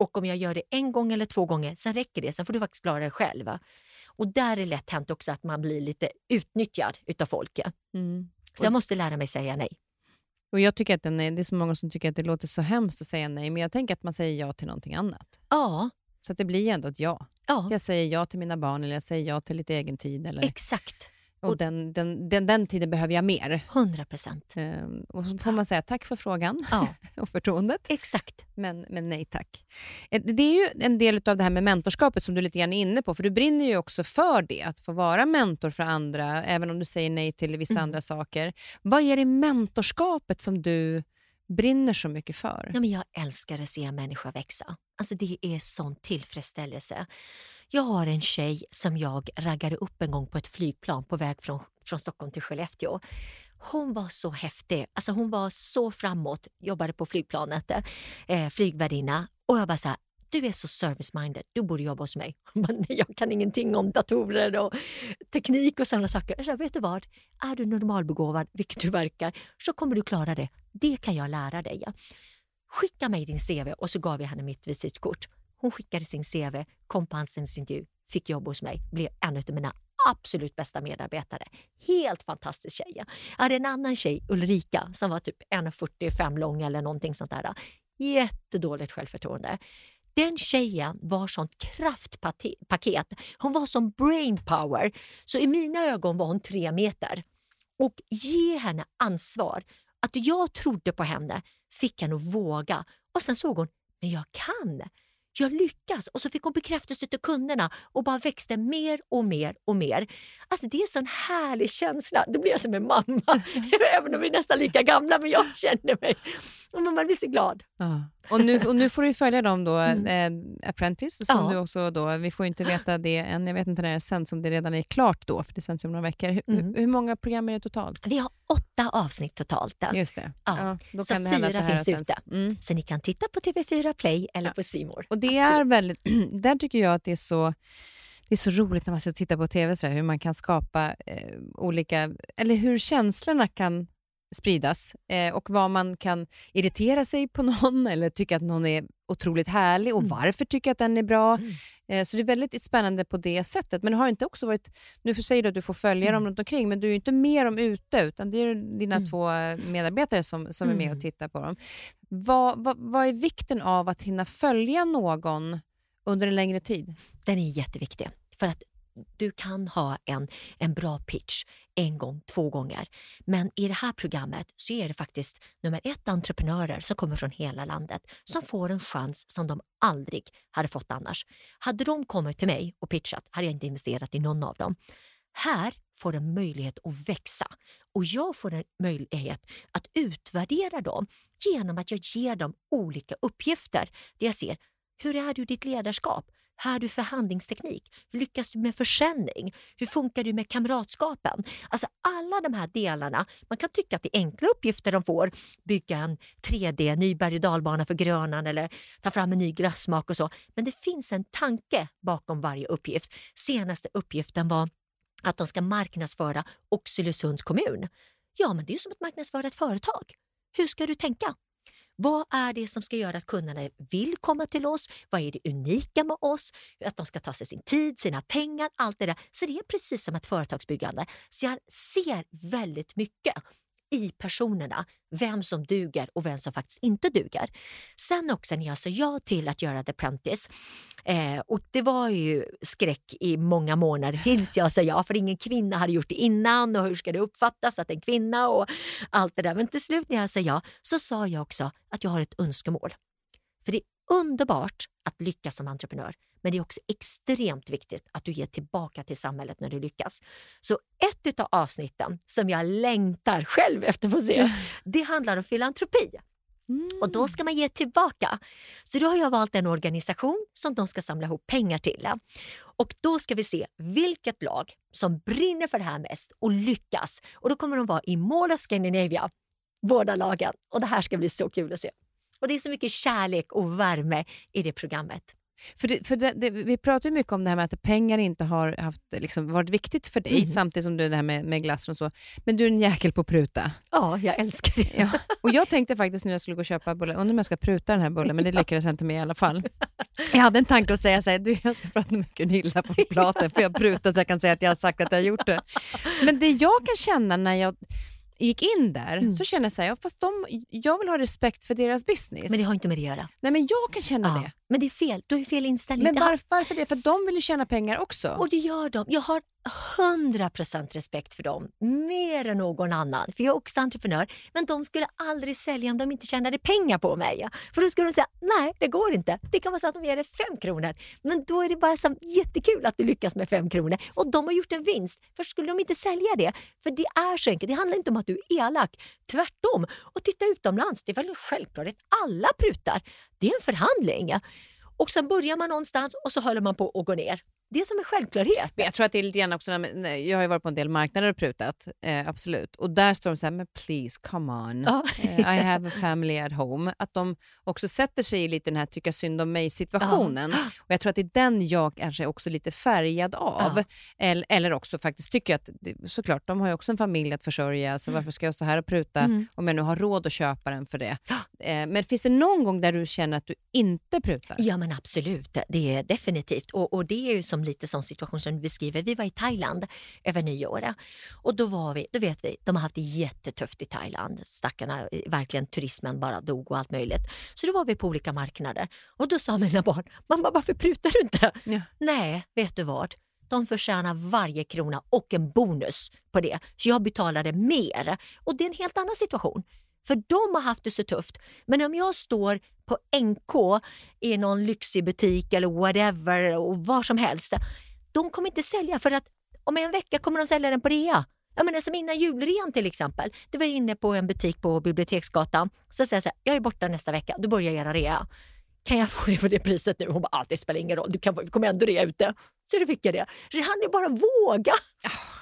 Och om jag gör det en gång eller två gånger, sen räcker det. Sen får du faktiskt klara det själv. Och där är det lätt hänt också att man blir lite utnyttjad utav folk. Mm. Så jag måste lära mig säga nej. Och jag tycker att den är, Det är så många som tycker att det låter så hemskt att säga nej, men jag tänker att man säger ja till någonting annat. Ja. Så att det blir ändå ett ja. ja. Jag säger ja till mina barn eller jag säger ja till lite egen tid. Eller... Exakt. Och den, den, den, den tiden behöver jag mer. 100 procent. Ehm, och så får man säga tack för frågan ja. och förtroendet. Exakt. Men, men nej tack. Eh, det är ju en del av det här med mentorskapet som du lite grann är inne på, för du brinner ju också för det, att få vara mentor för andra, även om du säger nej till vissa mm. andra saker. Vad är det mentorskapet som du brinner så mycket för? Ja, men jag älskar att se en människa växa. Alltså Det är sån tillfredsställelse. Jag har en tjej som jag raggade upp en gång på ett flygplan på väg från, från Stockholm till Skellefteå. Hon var så häftig. Alltså hon var så framåt, jobbade på flygplanet, eh, eh flygvärdinna. Och jag bara så här, du är så service-minded, du borde jobba hos mig. Bara, jag kan ingenting om datorer och teknik och sådana saker. Jag sa, vet du vad, är du normalbegåvad, vilket du verkar, så kommer du klara det. Det kan jag lära dig. Skicka mig din CV och så gav jag henne mitt visitkort. Hon skickade sin CV, kom på anställningsintervju, fick jobb hos mig, blev en av mina absolut bästa medarbetare. Helt fantastisk tjej. Jag hade en annan tjej, Ulrika, som var typ 1,45 lång eller någonting sånt där. Jättedåligt självförtroende. Den tjejen var sånt kraftpaket. Hon var som brain power. Så i mina ögon var hon tre meter. Och ge henne ansvar. Att jag trodde på henne fick henne att våga. Och sen såg hon, men jag kan jag lyckas. Och så fick hon bekräftelse av kunderna och bara växte mer och mer och mer. Alltså Det är en sån härlig känsla. Då blir jag som en mamma. Även om vi är nästan lika gamla, men jag känner mig... Och man blir så glad. Ja. Och, nu, och nu får du följa dem då, Mm. eh, Apprentice, som Ja. du också då, vi får ju inte veta det än, jag vet inte när det sänds, om det redan är klart då, för det sänds ju om några veckor. Hur, Mm. hur, många program är det totalt? Vi har åtta avsnitt totalt. där. Just det. Ja. då Så det fyra finns ute. Mm. Så ni kan titta på TV4 Play eller Ja. på Simor. Och det är väldigt, där tycker jag att det är så det är så roligt när man sitter och tittar på TV, så där, hur man kan skapa eh, olika, eller hur känslorna kan spridas eh, och vad man kan irritera sig på någon eller tycka att någon är otroligt härlig och Mm. varför tycker att den är bra. Mm. Eh, så det är väldigt spännande på det sättet. Men det har inte också varit, nu säger du att du får följa dem Mm. runt omkring men du är ju inte med dem ute utan det är dina Mm. två medarbetare som, som är med och Mm. tittar på dem. Vad, vad, vad är vikten av att hinna följa någon under en längre tid? Den är jätteviktig. För att du kan ha en, en bra pitch en gång, två gånger. Men i det här programmet så är det faktiskt nummer ett entreprenörer som kommer från hela landet som får en chans som de aldrig hade fått annars. Hade de kommit till mig och pitchat hade jag inte investerat i någon av dem. Här får de möjlighet att växa och jag får en möjlighet att utvärdera dem genom att jag ger dem olika uppgifter. Där jag ser, hur är du i ditt ledarskap? Har du förhandlingsteknik? Hur lyckas du med försäljning? Hur funkar du med kamratskapen? Alltså alla de här delarna, man kan tycka att det är enkla uppgifter de får, bygga en 3D ny berg och dalbana för Grönan eller ta fram en ny glassmak och så. Men det finns en tanke bakom varje uppgift. Senaste uppgiften var att de ska marknadsföra Oxelösunds kommun. Ja, men det är ju som att marknadsföra ett företag. Hur ska du tänka? Vad är det som ska göra att kunderna vill komma till oss? Vad är det unika med oss? Att de ska ta sig sin tid, sina pengar, allt det där. Så det är precis som ett företagsbyggande. Så jag ser väldigt mycket i personerna, vem som duger och vem som faktiskt inte duger. Sen också när jag sa ja till att göra The Apprentice, eh, och det var ju skräck i många månader tills jag sa ja, för ingen kvinna hade gjort det innan och hur ska det uppfattas att en kvinna och allt det där. Men till slut när jag sa ja så sa jag också att jag har ett önskemål. För det är underbart att lyckas som entreprenör, men det är också extremt viktigt att du ger tillbaka till samhället när du lyckas. Så ett av avsnitten som jag längtar själv efter att få se, det handlar om filantropi. Och då ska man ge tillbaka. Så då har jag valt en organisation som de ska samla ihop pengar till. Och då ska vi se vilket lag som brinner för det här mest och lyckas. Och då kommer de vara i Mall of Scandinavia, båda lagen. Och det här ska bli så kul att se. Och det är så mycket kärlek och värme i det programmet. För, det, för det, det, vi pratar ju mycket om det här med att pengar inte har haft, liksom, varit viktigt för dig, Mm. samtidigt som du det här med, med glassen och så. Men du är en jäkel på att pruta. Ja, jag älskar det. Ja. Och jag tänkte faktiskt när jag skulle gå och köpa bullar, undrar om jag ska pruta den här bullen, men det lyckades jag inte med i alla fall. Jag hade en tanke att säga så här, du jag ska prata med Gunilla på platen, för jag pruta så jag kan säga att jag har sagt att jag har gjort det. Men det jag kan känna när jag gick in där, Mm. så känner jag så här, ja, fast de, jag vill ha respekt för deras business. Men det har inte med det att göra. Nej men jag kan känna det. Men det är fel. Du har ju fel inställning. Men varför, varför det? För de vill ju tjäna pengar också. Och det gör de. Jag har 100% respekt för dem, mer än någon annan. För jag är också entreprenör. Men de skulle aldrig sälja om de inte tjänade pengar på mig. För då skulle de säga, nej det går inte. Det kan vara så att de ger dig fem kronor. Men då är det bara så jättekul att du lyckas med fem kronor. Och de har gjort en vinst. För skulle de inte sälja det? För det är så enkelt. Det handlar inte om att du är elak. Tvärtom. Och titta utomlands, det är väl en självklarhet. Alla prutar. Det är en förhandling. Och sen börjar man någonstans och så håller man på att gå ner. Det är som en självklarhet. Men jag tror att det är lite grann också, jag har ju varit på en del marknader och prutat, eh, absolut. Och där står de så här, men please come on, eh, I have a family at home. Att de också sätter sig i lite den här tycka synd om mig situationen. Och jag tror att det är den jag kanske också lite färgad av. Ja. Eller, eller också faktiskt tycker att, såklart, de har ju också en familj att försörja, så varför ska jag stå här och pruta Mm. om jag nu har råd att köpa den för det? Eh, men finns det någon gång där du känner att du inte prutar? Ja men absolut, det är definitivt. Och, och det är ju som lite sån situation som du beskriver. Vi var i Thailand över nyår och då var vi, då vet vi, de har haft det jättetufft i Thailand. Stackarna, eh, verkligen turismen bara dog och allt möjligt. Så då var vi på olika marknader och då sa mina barn, mamma varför prutar du inte? Ja. Nej, vet du vad? De förtjänar varje krona och en bonus på det. Så jag betalade mer. Och det är en helt annan situation. För de har haft det så tufft. Men om jag står på NK i någon lyxig butik eller whatever och var som helst. De kommer inte sälja för att om en vecka kommer de sälja den på rea. Jag menar som innan julrean till exempel. Du var inne på en butik på Biblioteksgatan. Så säger jag så här, jag är borta nästa vecka, då börjar era rea. Kan jag få det för det priset nu? Hon bara, ah, det spelar ingen roll, du kan, kommer ändå rea ut det. Så då fick jag det. Det handlar ju bara om våga.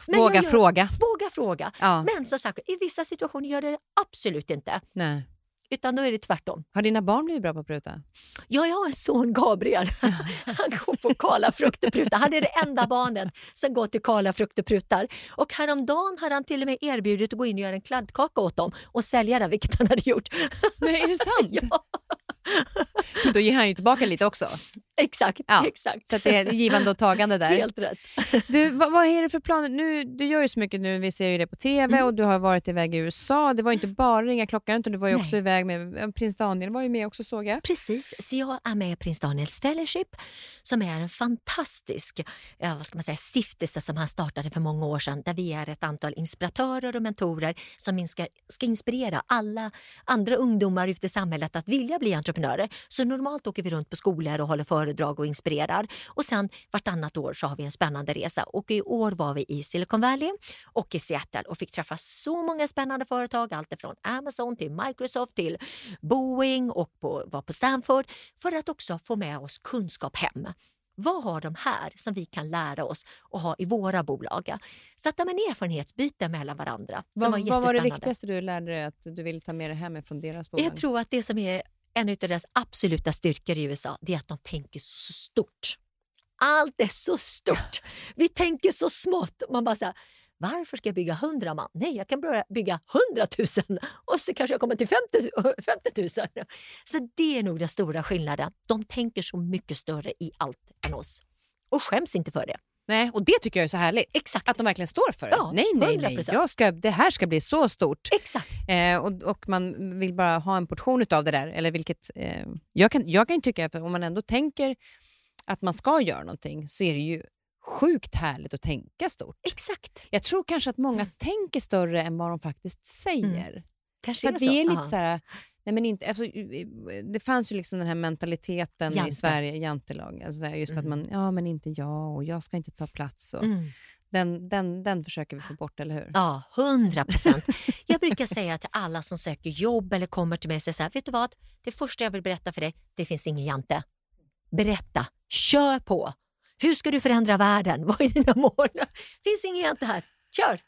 Nej, våga gör, fråga. Våga fråga. Ja. Men som sagt, i vissa situationer gör det absolut inte. Nej. Utan då är det tvärtom. Har dina barn blivit bra på att pruta? Ja, jag har en son, Gabriel. Han går på Kala frukt och prutar. Han är det enda barnet som går till Kala frukt och prutar. Och häromdagen hade han till och med erbjudit att gå in och göra en kladdkaka åt dem och sälja den, vilket han hade gjort. Nej, är det sant? ja. Då ger han ju tillbaka lite också. Exakt. Ja. exakt. Så det är givande och tagande där. Helt rätt. Du, vad, vad är det för planer? Nu, du gör ju så mycket nu, vi ser ju det på TV mm. och du har varit iväg i USA. Det var inte bara ringa klockan utan du var ju Nej. också iväg med prins Daniel var ju med också såg jag. Precis, så jag är med i prins Daniels Fellowship som är en fantastisk ja, vad ska man säga, stiftelse som han startade för många år sedan där vi är ett antal inspiratörer och mentorer som ska, ska inspirera alla andra ungdomar ute i samhället att vilja bli entreprenörer. Så normalt åker vi runt på skolor och håller för föredrag och inspirerar. Och sen vartannat år så har vi en spännande resa och i år var vi i Silicon Valley och i Seattle och fick träffa så många spännande företag, allt från Amazon till Microsoft till Boeing och på, var på Stanford för att också få med oss kunskap hem. Vad har de här som vi kan lära oss och ha i våra bolag? Så att en erfarenhetsbyte mellan varandra. Som vad, var vad var det viktigaste du lärde dig att du ville ta med dig hem från deras bolag? Jag tror att det som är en av deras absoluta styrkor i USA det är att de tänker så stort. Allt är så stort. Vi tänker så smått. Man bara så varför ska jag bygga 100 man? Nej, jag kan börja bygga 100 000 och så kanske jag kommer till 50, 50 000. Så det är nog den stora skillnaden. De tänker så mycket större i allt än oss och skäms inte för det. Nej, och det tycker jag är så härligt. Exakt. Att de verkligen står för det. Ja, nej, nej, nej. Jag ska, det här ska bli så stort. Exakt. Eh, och, och man vill bara ha en portion av det där. Eller vilket, eh, jag, kan, jag kan tycka, för om man ändå tänker att man ska göra någonting så är det ju sjukt härligt att tänka stort. Exakt. Jag tror kanske att många mm. tänker större än vad de faktiskt säger. Mm. Kanske för är så. Vi är lite så här, Nej, men inte, alltså, det fanns ju liksom den här mentaliteten Jante. i Sverige, jantelag. Alltså just mm. att man, ja men inte jag och jag ska inte ta plats. Och, mm. den, den, den försöker vi få bort, eller hur? Ja, hundra procent. Jag brukar säga till alla som söker jobb eller kommer till mig och säger så här, vet du vad? Det första jag vill berätta för dig, det finns ingen Jante. Berätta, kör på. Hur ska du förändra världen? Vad är dina mål? Det finns ingen Jante här. Kör!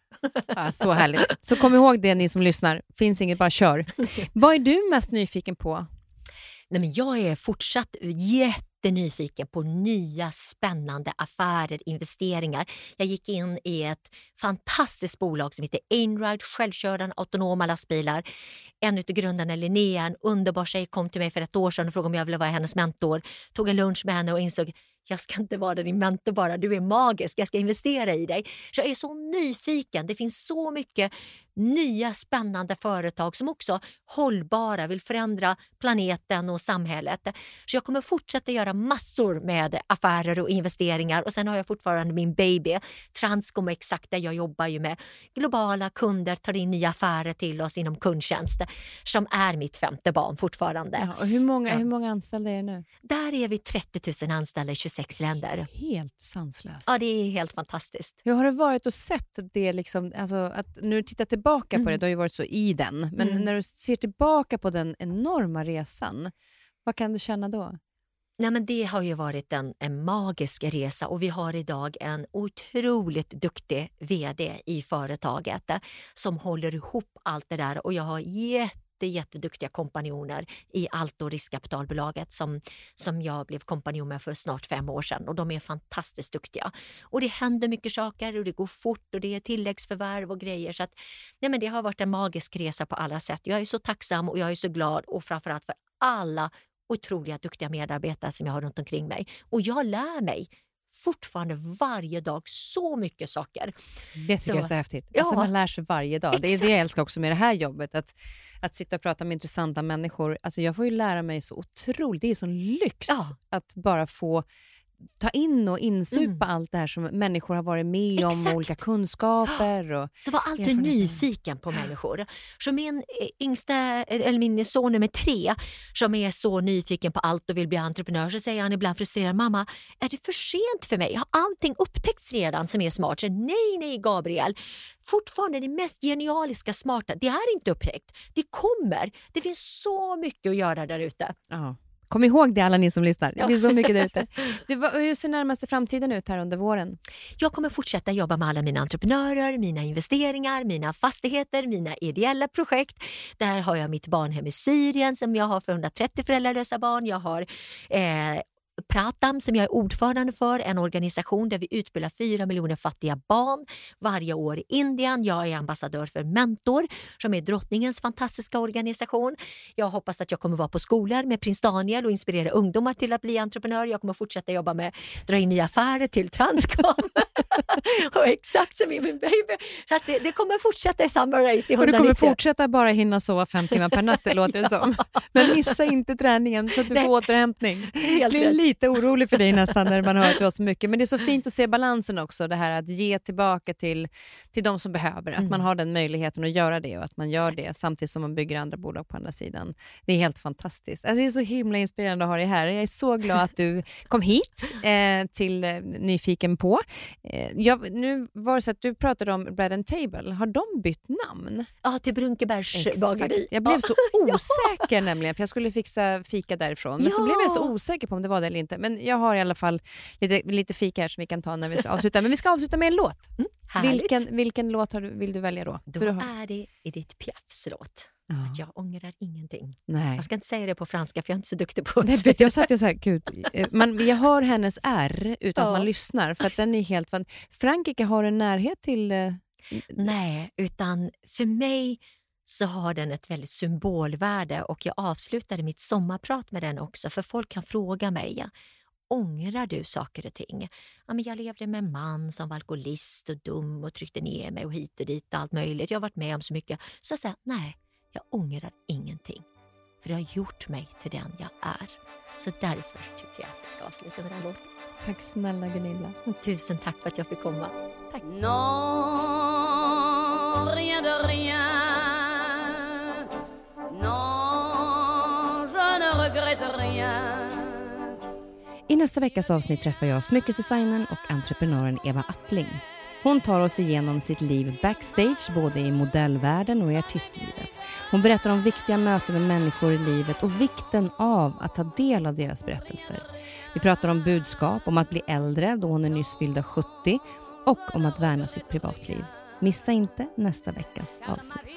Ja, så härligt. Så kom ihåg det ni som lyssnar. Finns inget, bara kör. Vad är du mest nyfiken på? Nej, men jag är fortsatt jättenyfiken på nya spännande affärer, investeringar. Jag gick in i ett fantastiskt bolag som heter Einride, självkörande autonoma lastbilar. En av grundarna, Linnea, en underbar tjej, kom till mig för ett år sedan och frågade om jag ville vara hennes mentor. Tog en lunch med henne och insåg jag ska inte vara din mentor bara, du är magisk, jag ska investera i dig. Så jag är så nyfiken, det finns så mycket nya spännande företag som också hållbara, vill förändra planeten och samhället. Så jag kommer fortsätta göra massor med affärer och investeringar och sen har jag fortfarande min baby Transcom exakt där jag jobbar ju med globala kunder, tar in nya affärer till oss inom kundtjänst som är mitt femte barn fortfarande. Ja, och hur, många, hur många anställda är det nu? Där är vi 30 000 anställda i 26 länder. Helt sanslöst. Ja, det är helt fantastiskt. Hur har det varit att sett det, liksom, alltså, att nu tittar tillbaka tillbaka på det, mm. du har ju varit så i den, men mm. när du ser tillbaka på den enorma resan, vad kan du känna då? Nej, men det har ju varit en, en magisk resa och vi har idag en otroligt duktig VD i företaget som håller ihop allt det där och jag har jätte jätte, jätteduktiga kompanjoner i Alto riskkapitalbolaget som, som jag blev kompanjon med för snart fem år sedan och de är fantastiskt duktiga. Och det händer mycket saker och det går fort och det är tilläggsförvärv och grejer så att nej men det har varit en magisk resa på alla sätt. Jag är så tacksam och jag är så glad och framförallt för alla otroliga duktiga medarbetare som jag har runt omkring mig. Och jag lär mig fortfarande varje dag så mycket saker. Det tycker så, jag är så häftigt. Ja, alltså man lär sig varje dag. Exakt. Det är det jag älskar också med det här jobbet. Att, att sitta och prata med intressanta människor. Alltså jag får ju lära mig så otroligt. Det är sån lyx ja. att bara få ta in och insupa mm. allt det här som människor har varit med Exakt. om, olika kunskaper. Och så var alltid nyfiken på människor. Så min eh, yngsta, eller min son nummer tre, som är så nyfiken på allt och vill bli entreprenör, så säger han ibland frustrerad, mamma, är det för sent för mig? Har allting upptäckts redan som är smart? Så, nej, nej Gabriel, fortfarande det mest genialiska, smarta, det är inte upptäckt. Det kommer. Det finns så mycket att göra där ute. Ja. Kom ihåg det alla ni som lyssnar. Det finns så mycket där ute. hur ser närmaste framtiden ut här under våren? Jag kommer fortsätta jobba med alla mina entreprenörer, mina investeringar, mina fastigheter, mina ideella projekt. Där har jag mitt barnhem i Syrien som jag har för 130 föräldralösa barn. Jag har eh, Pratam som jag är ordförande för, en organisation där vi utbildar fyra miljoner fattiga barn varje år i Indien. Jag är ambassadör för Mentor som är drottningens fantastiska organisation. Jag hoppas att jag kommer vara på skolor med prins Daniel och inspirera ungdomar till att bli entreprenör. Jag kommer fortsätta jobba med att dra in nya affärer till Transcom. och exakt som i min baby. Att det, det kommer fortsätta i samma race i 190. Och du kommer fortsätta bara hinna sova fem timmar per natt, det låter det som. Men missa inte träningen så att du får återhämtning. Helt lite orolig för dig nästan när man hör att du har så mycket. Men det är så fint att se balansen också, det här att ge tillbaka till, till de som behöver. Att mm. man har den möjligheten att göra det och att man gör det samtidigt som man bygger andra bolag på andra sidan. Det är helt fantastiskt. Alltså det är så himla inspirerande att ha dig här. Jag är så glad att du kom hit eh, till eh, Nyfiken på. Eh, jag, nu var det så att du pratade om Bread and Table. Har de bytt namn? Ja, till Brunkebergs bageri. Jag blev så osäker nämligen, för jag skulle fixa fika därifrån. Men ja. så blev jag så osäker på om det var det eller inte. Men jag har i alla fall lite, lite fika här som vi kan ta när vi avslutar. Men vi ska avsluta med en låt. Mm, vilken, vilken låt du, vill du välja då? Då är det Edith Piafs låt. Ja. Att jag ångrar ingenting. Nej. Jag ska inte säga det på franska för jag är inte så duktig på det. Nej, jag satt och så här, gud, eh, man, jag hör hennes R utan ja. att man lyssnar för att den är helt... Frankrike har en närhet till... Eh... Nej, utan för mig så har den ett väldigt symbolvärde och jag avslutade mitt sommarprat med den också för folk kan fråga mig Ångrar du saker och ting? Ja, men jag levde med en man som var alkoholist och dum och tryckte ner mig och hit och dit och allt möjligt. Jag har varit med om så mycket. Så jag säger nej, jag ångrar ingenting. För det har gjort mig till den jag är. Så därför tycker jag att jag ska avsluta med den låten. Tack snälla Gunilla. Tusen tack för att jag fick komma. Tack. Non, rien de rien. I nästa veckas avsnitt träffar jag smyckesdesignern och entreprenören Eva Attling. Hon tar oss igenom sitt liv backstage, både i modellvärlden och i artistlivet. Hon berättar om viktiga möten med människor i livet och vikten av att ta del av deras berättelser. Vi pratar om budskap, om att bli äldre då hon är nyss fyllda 70 och om att värna sitt privatliv. Missa inte nästa veckas avsnitt.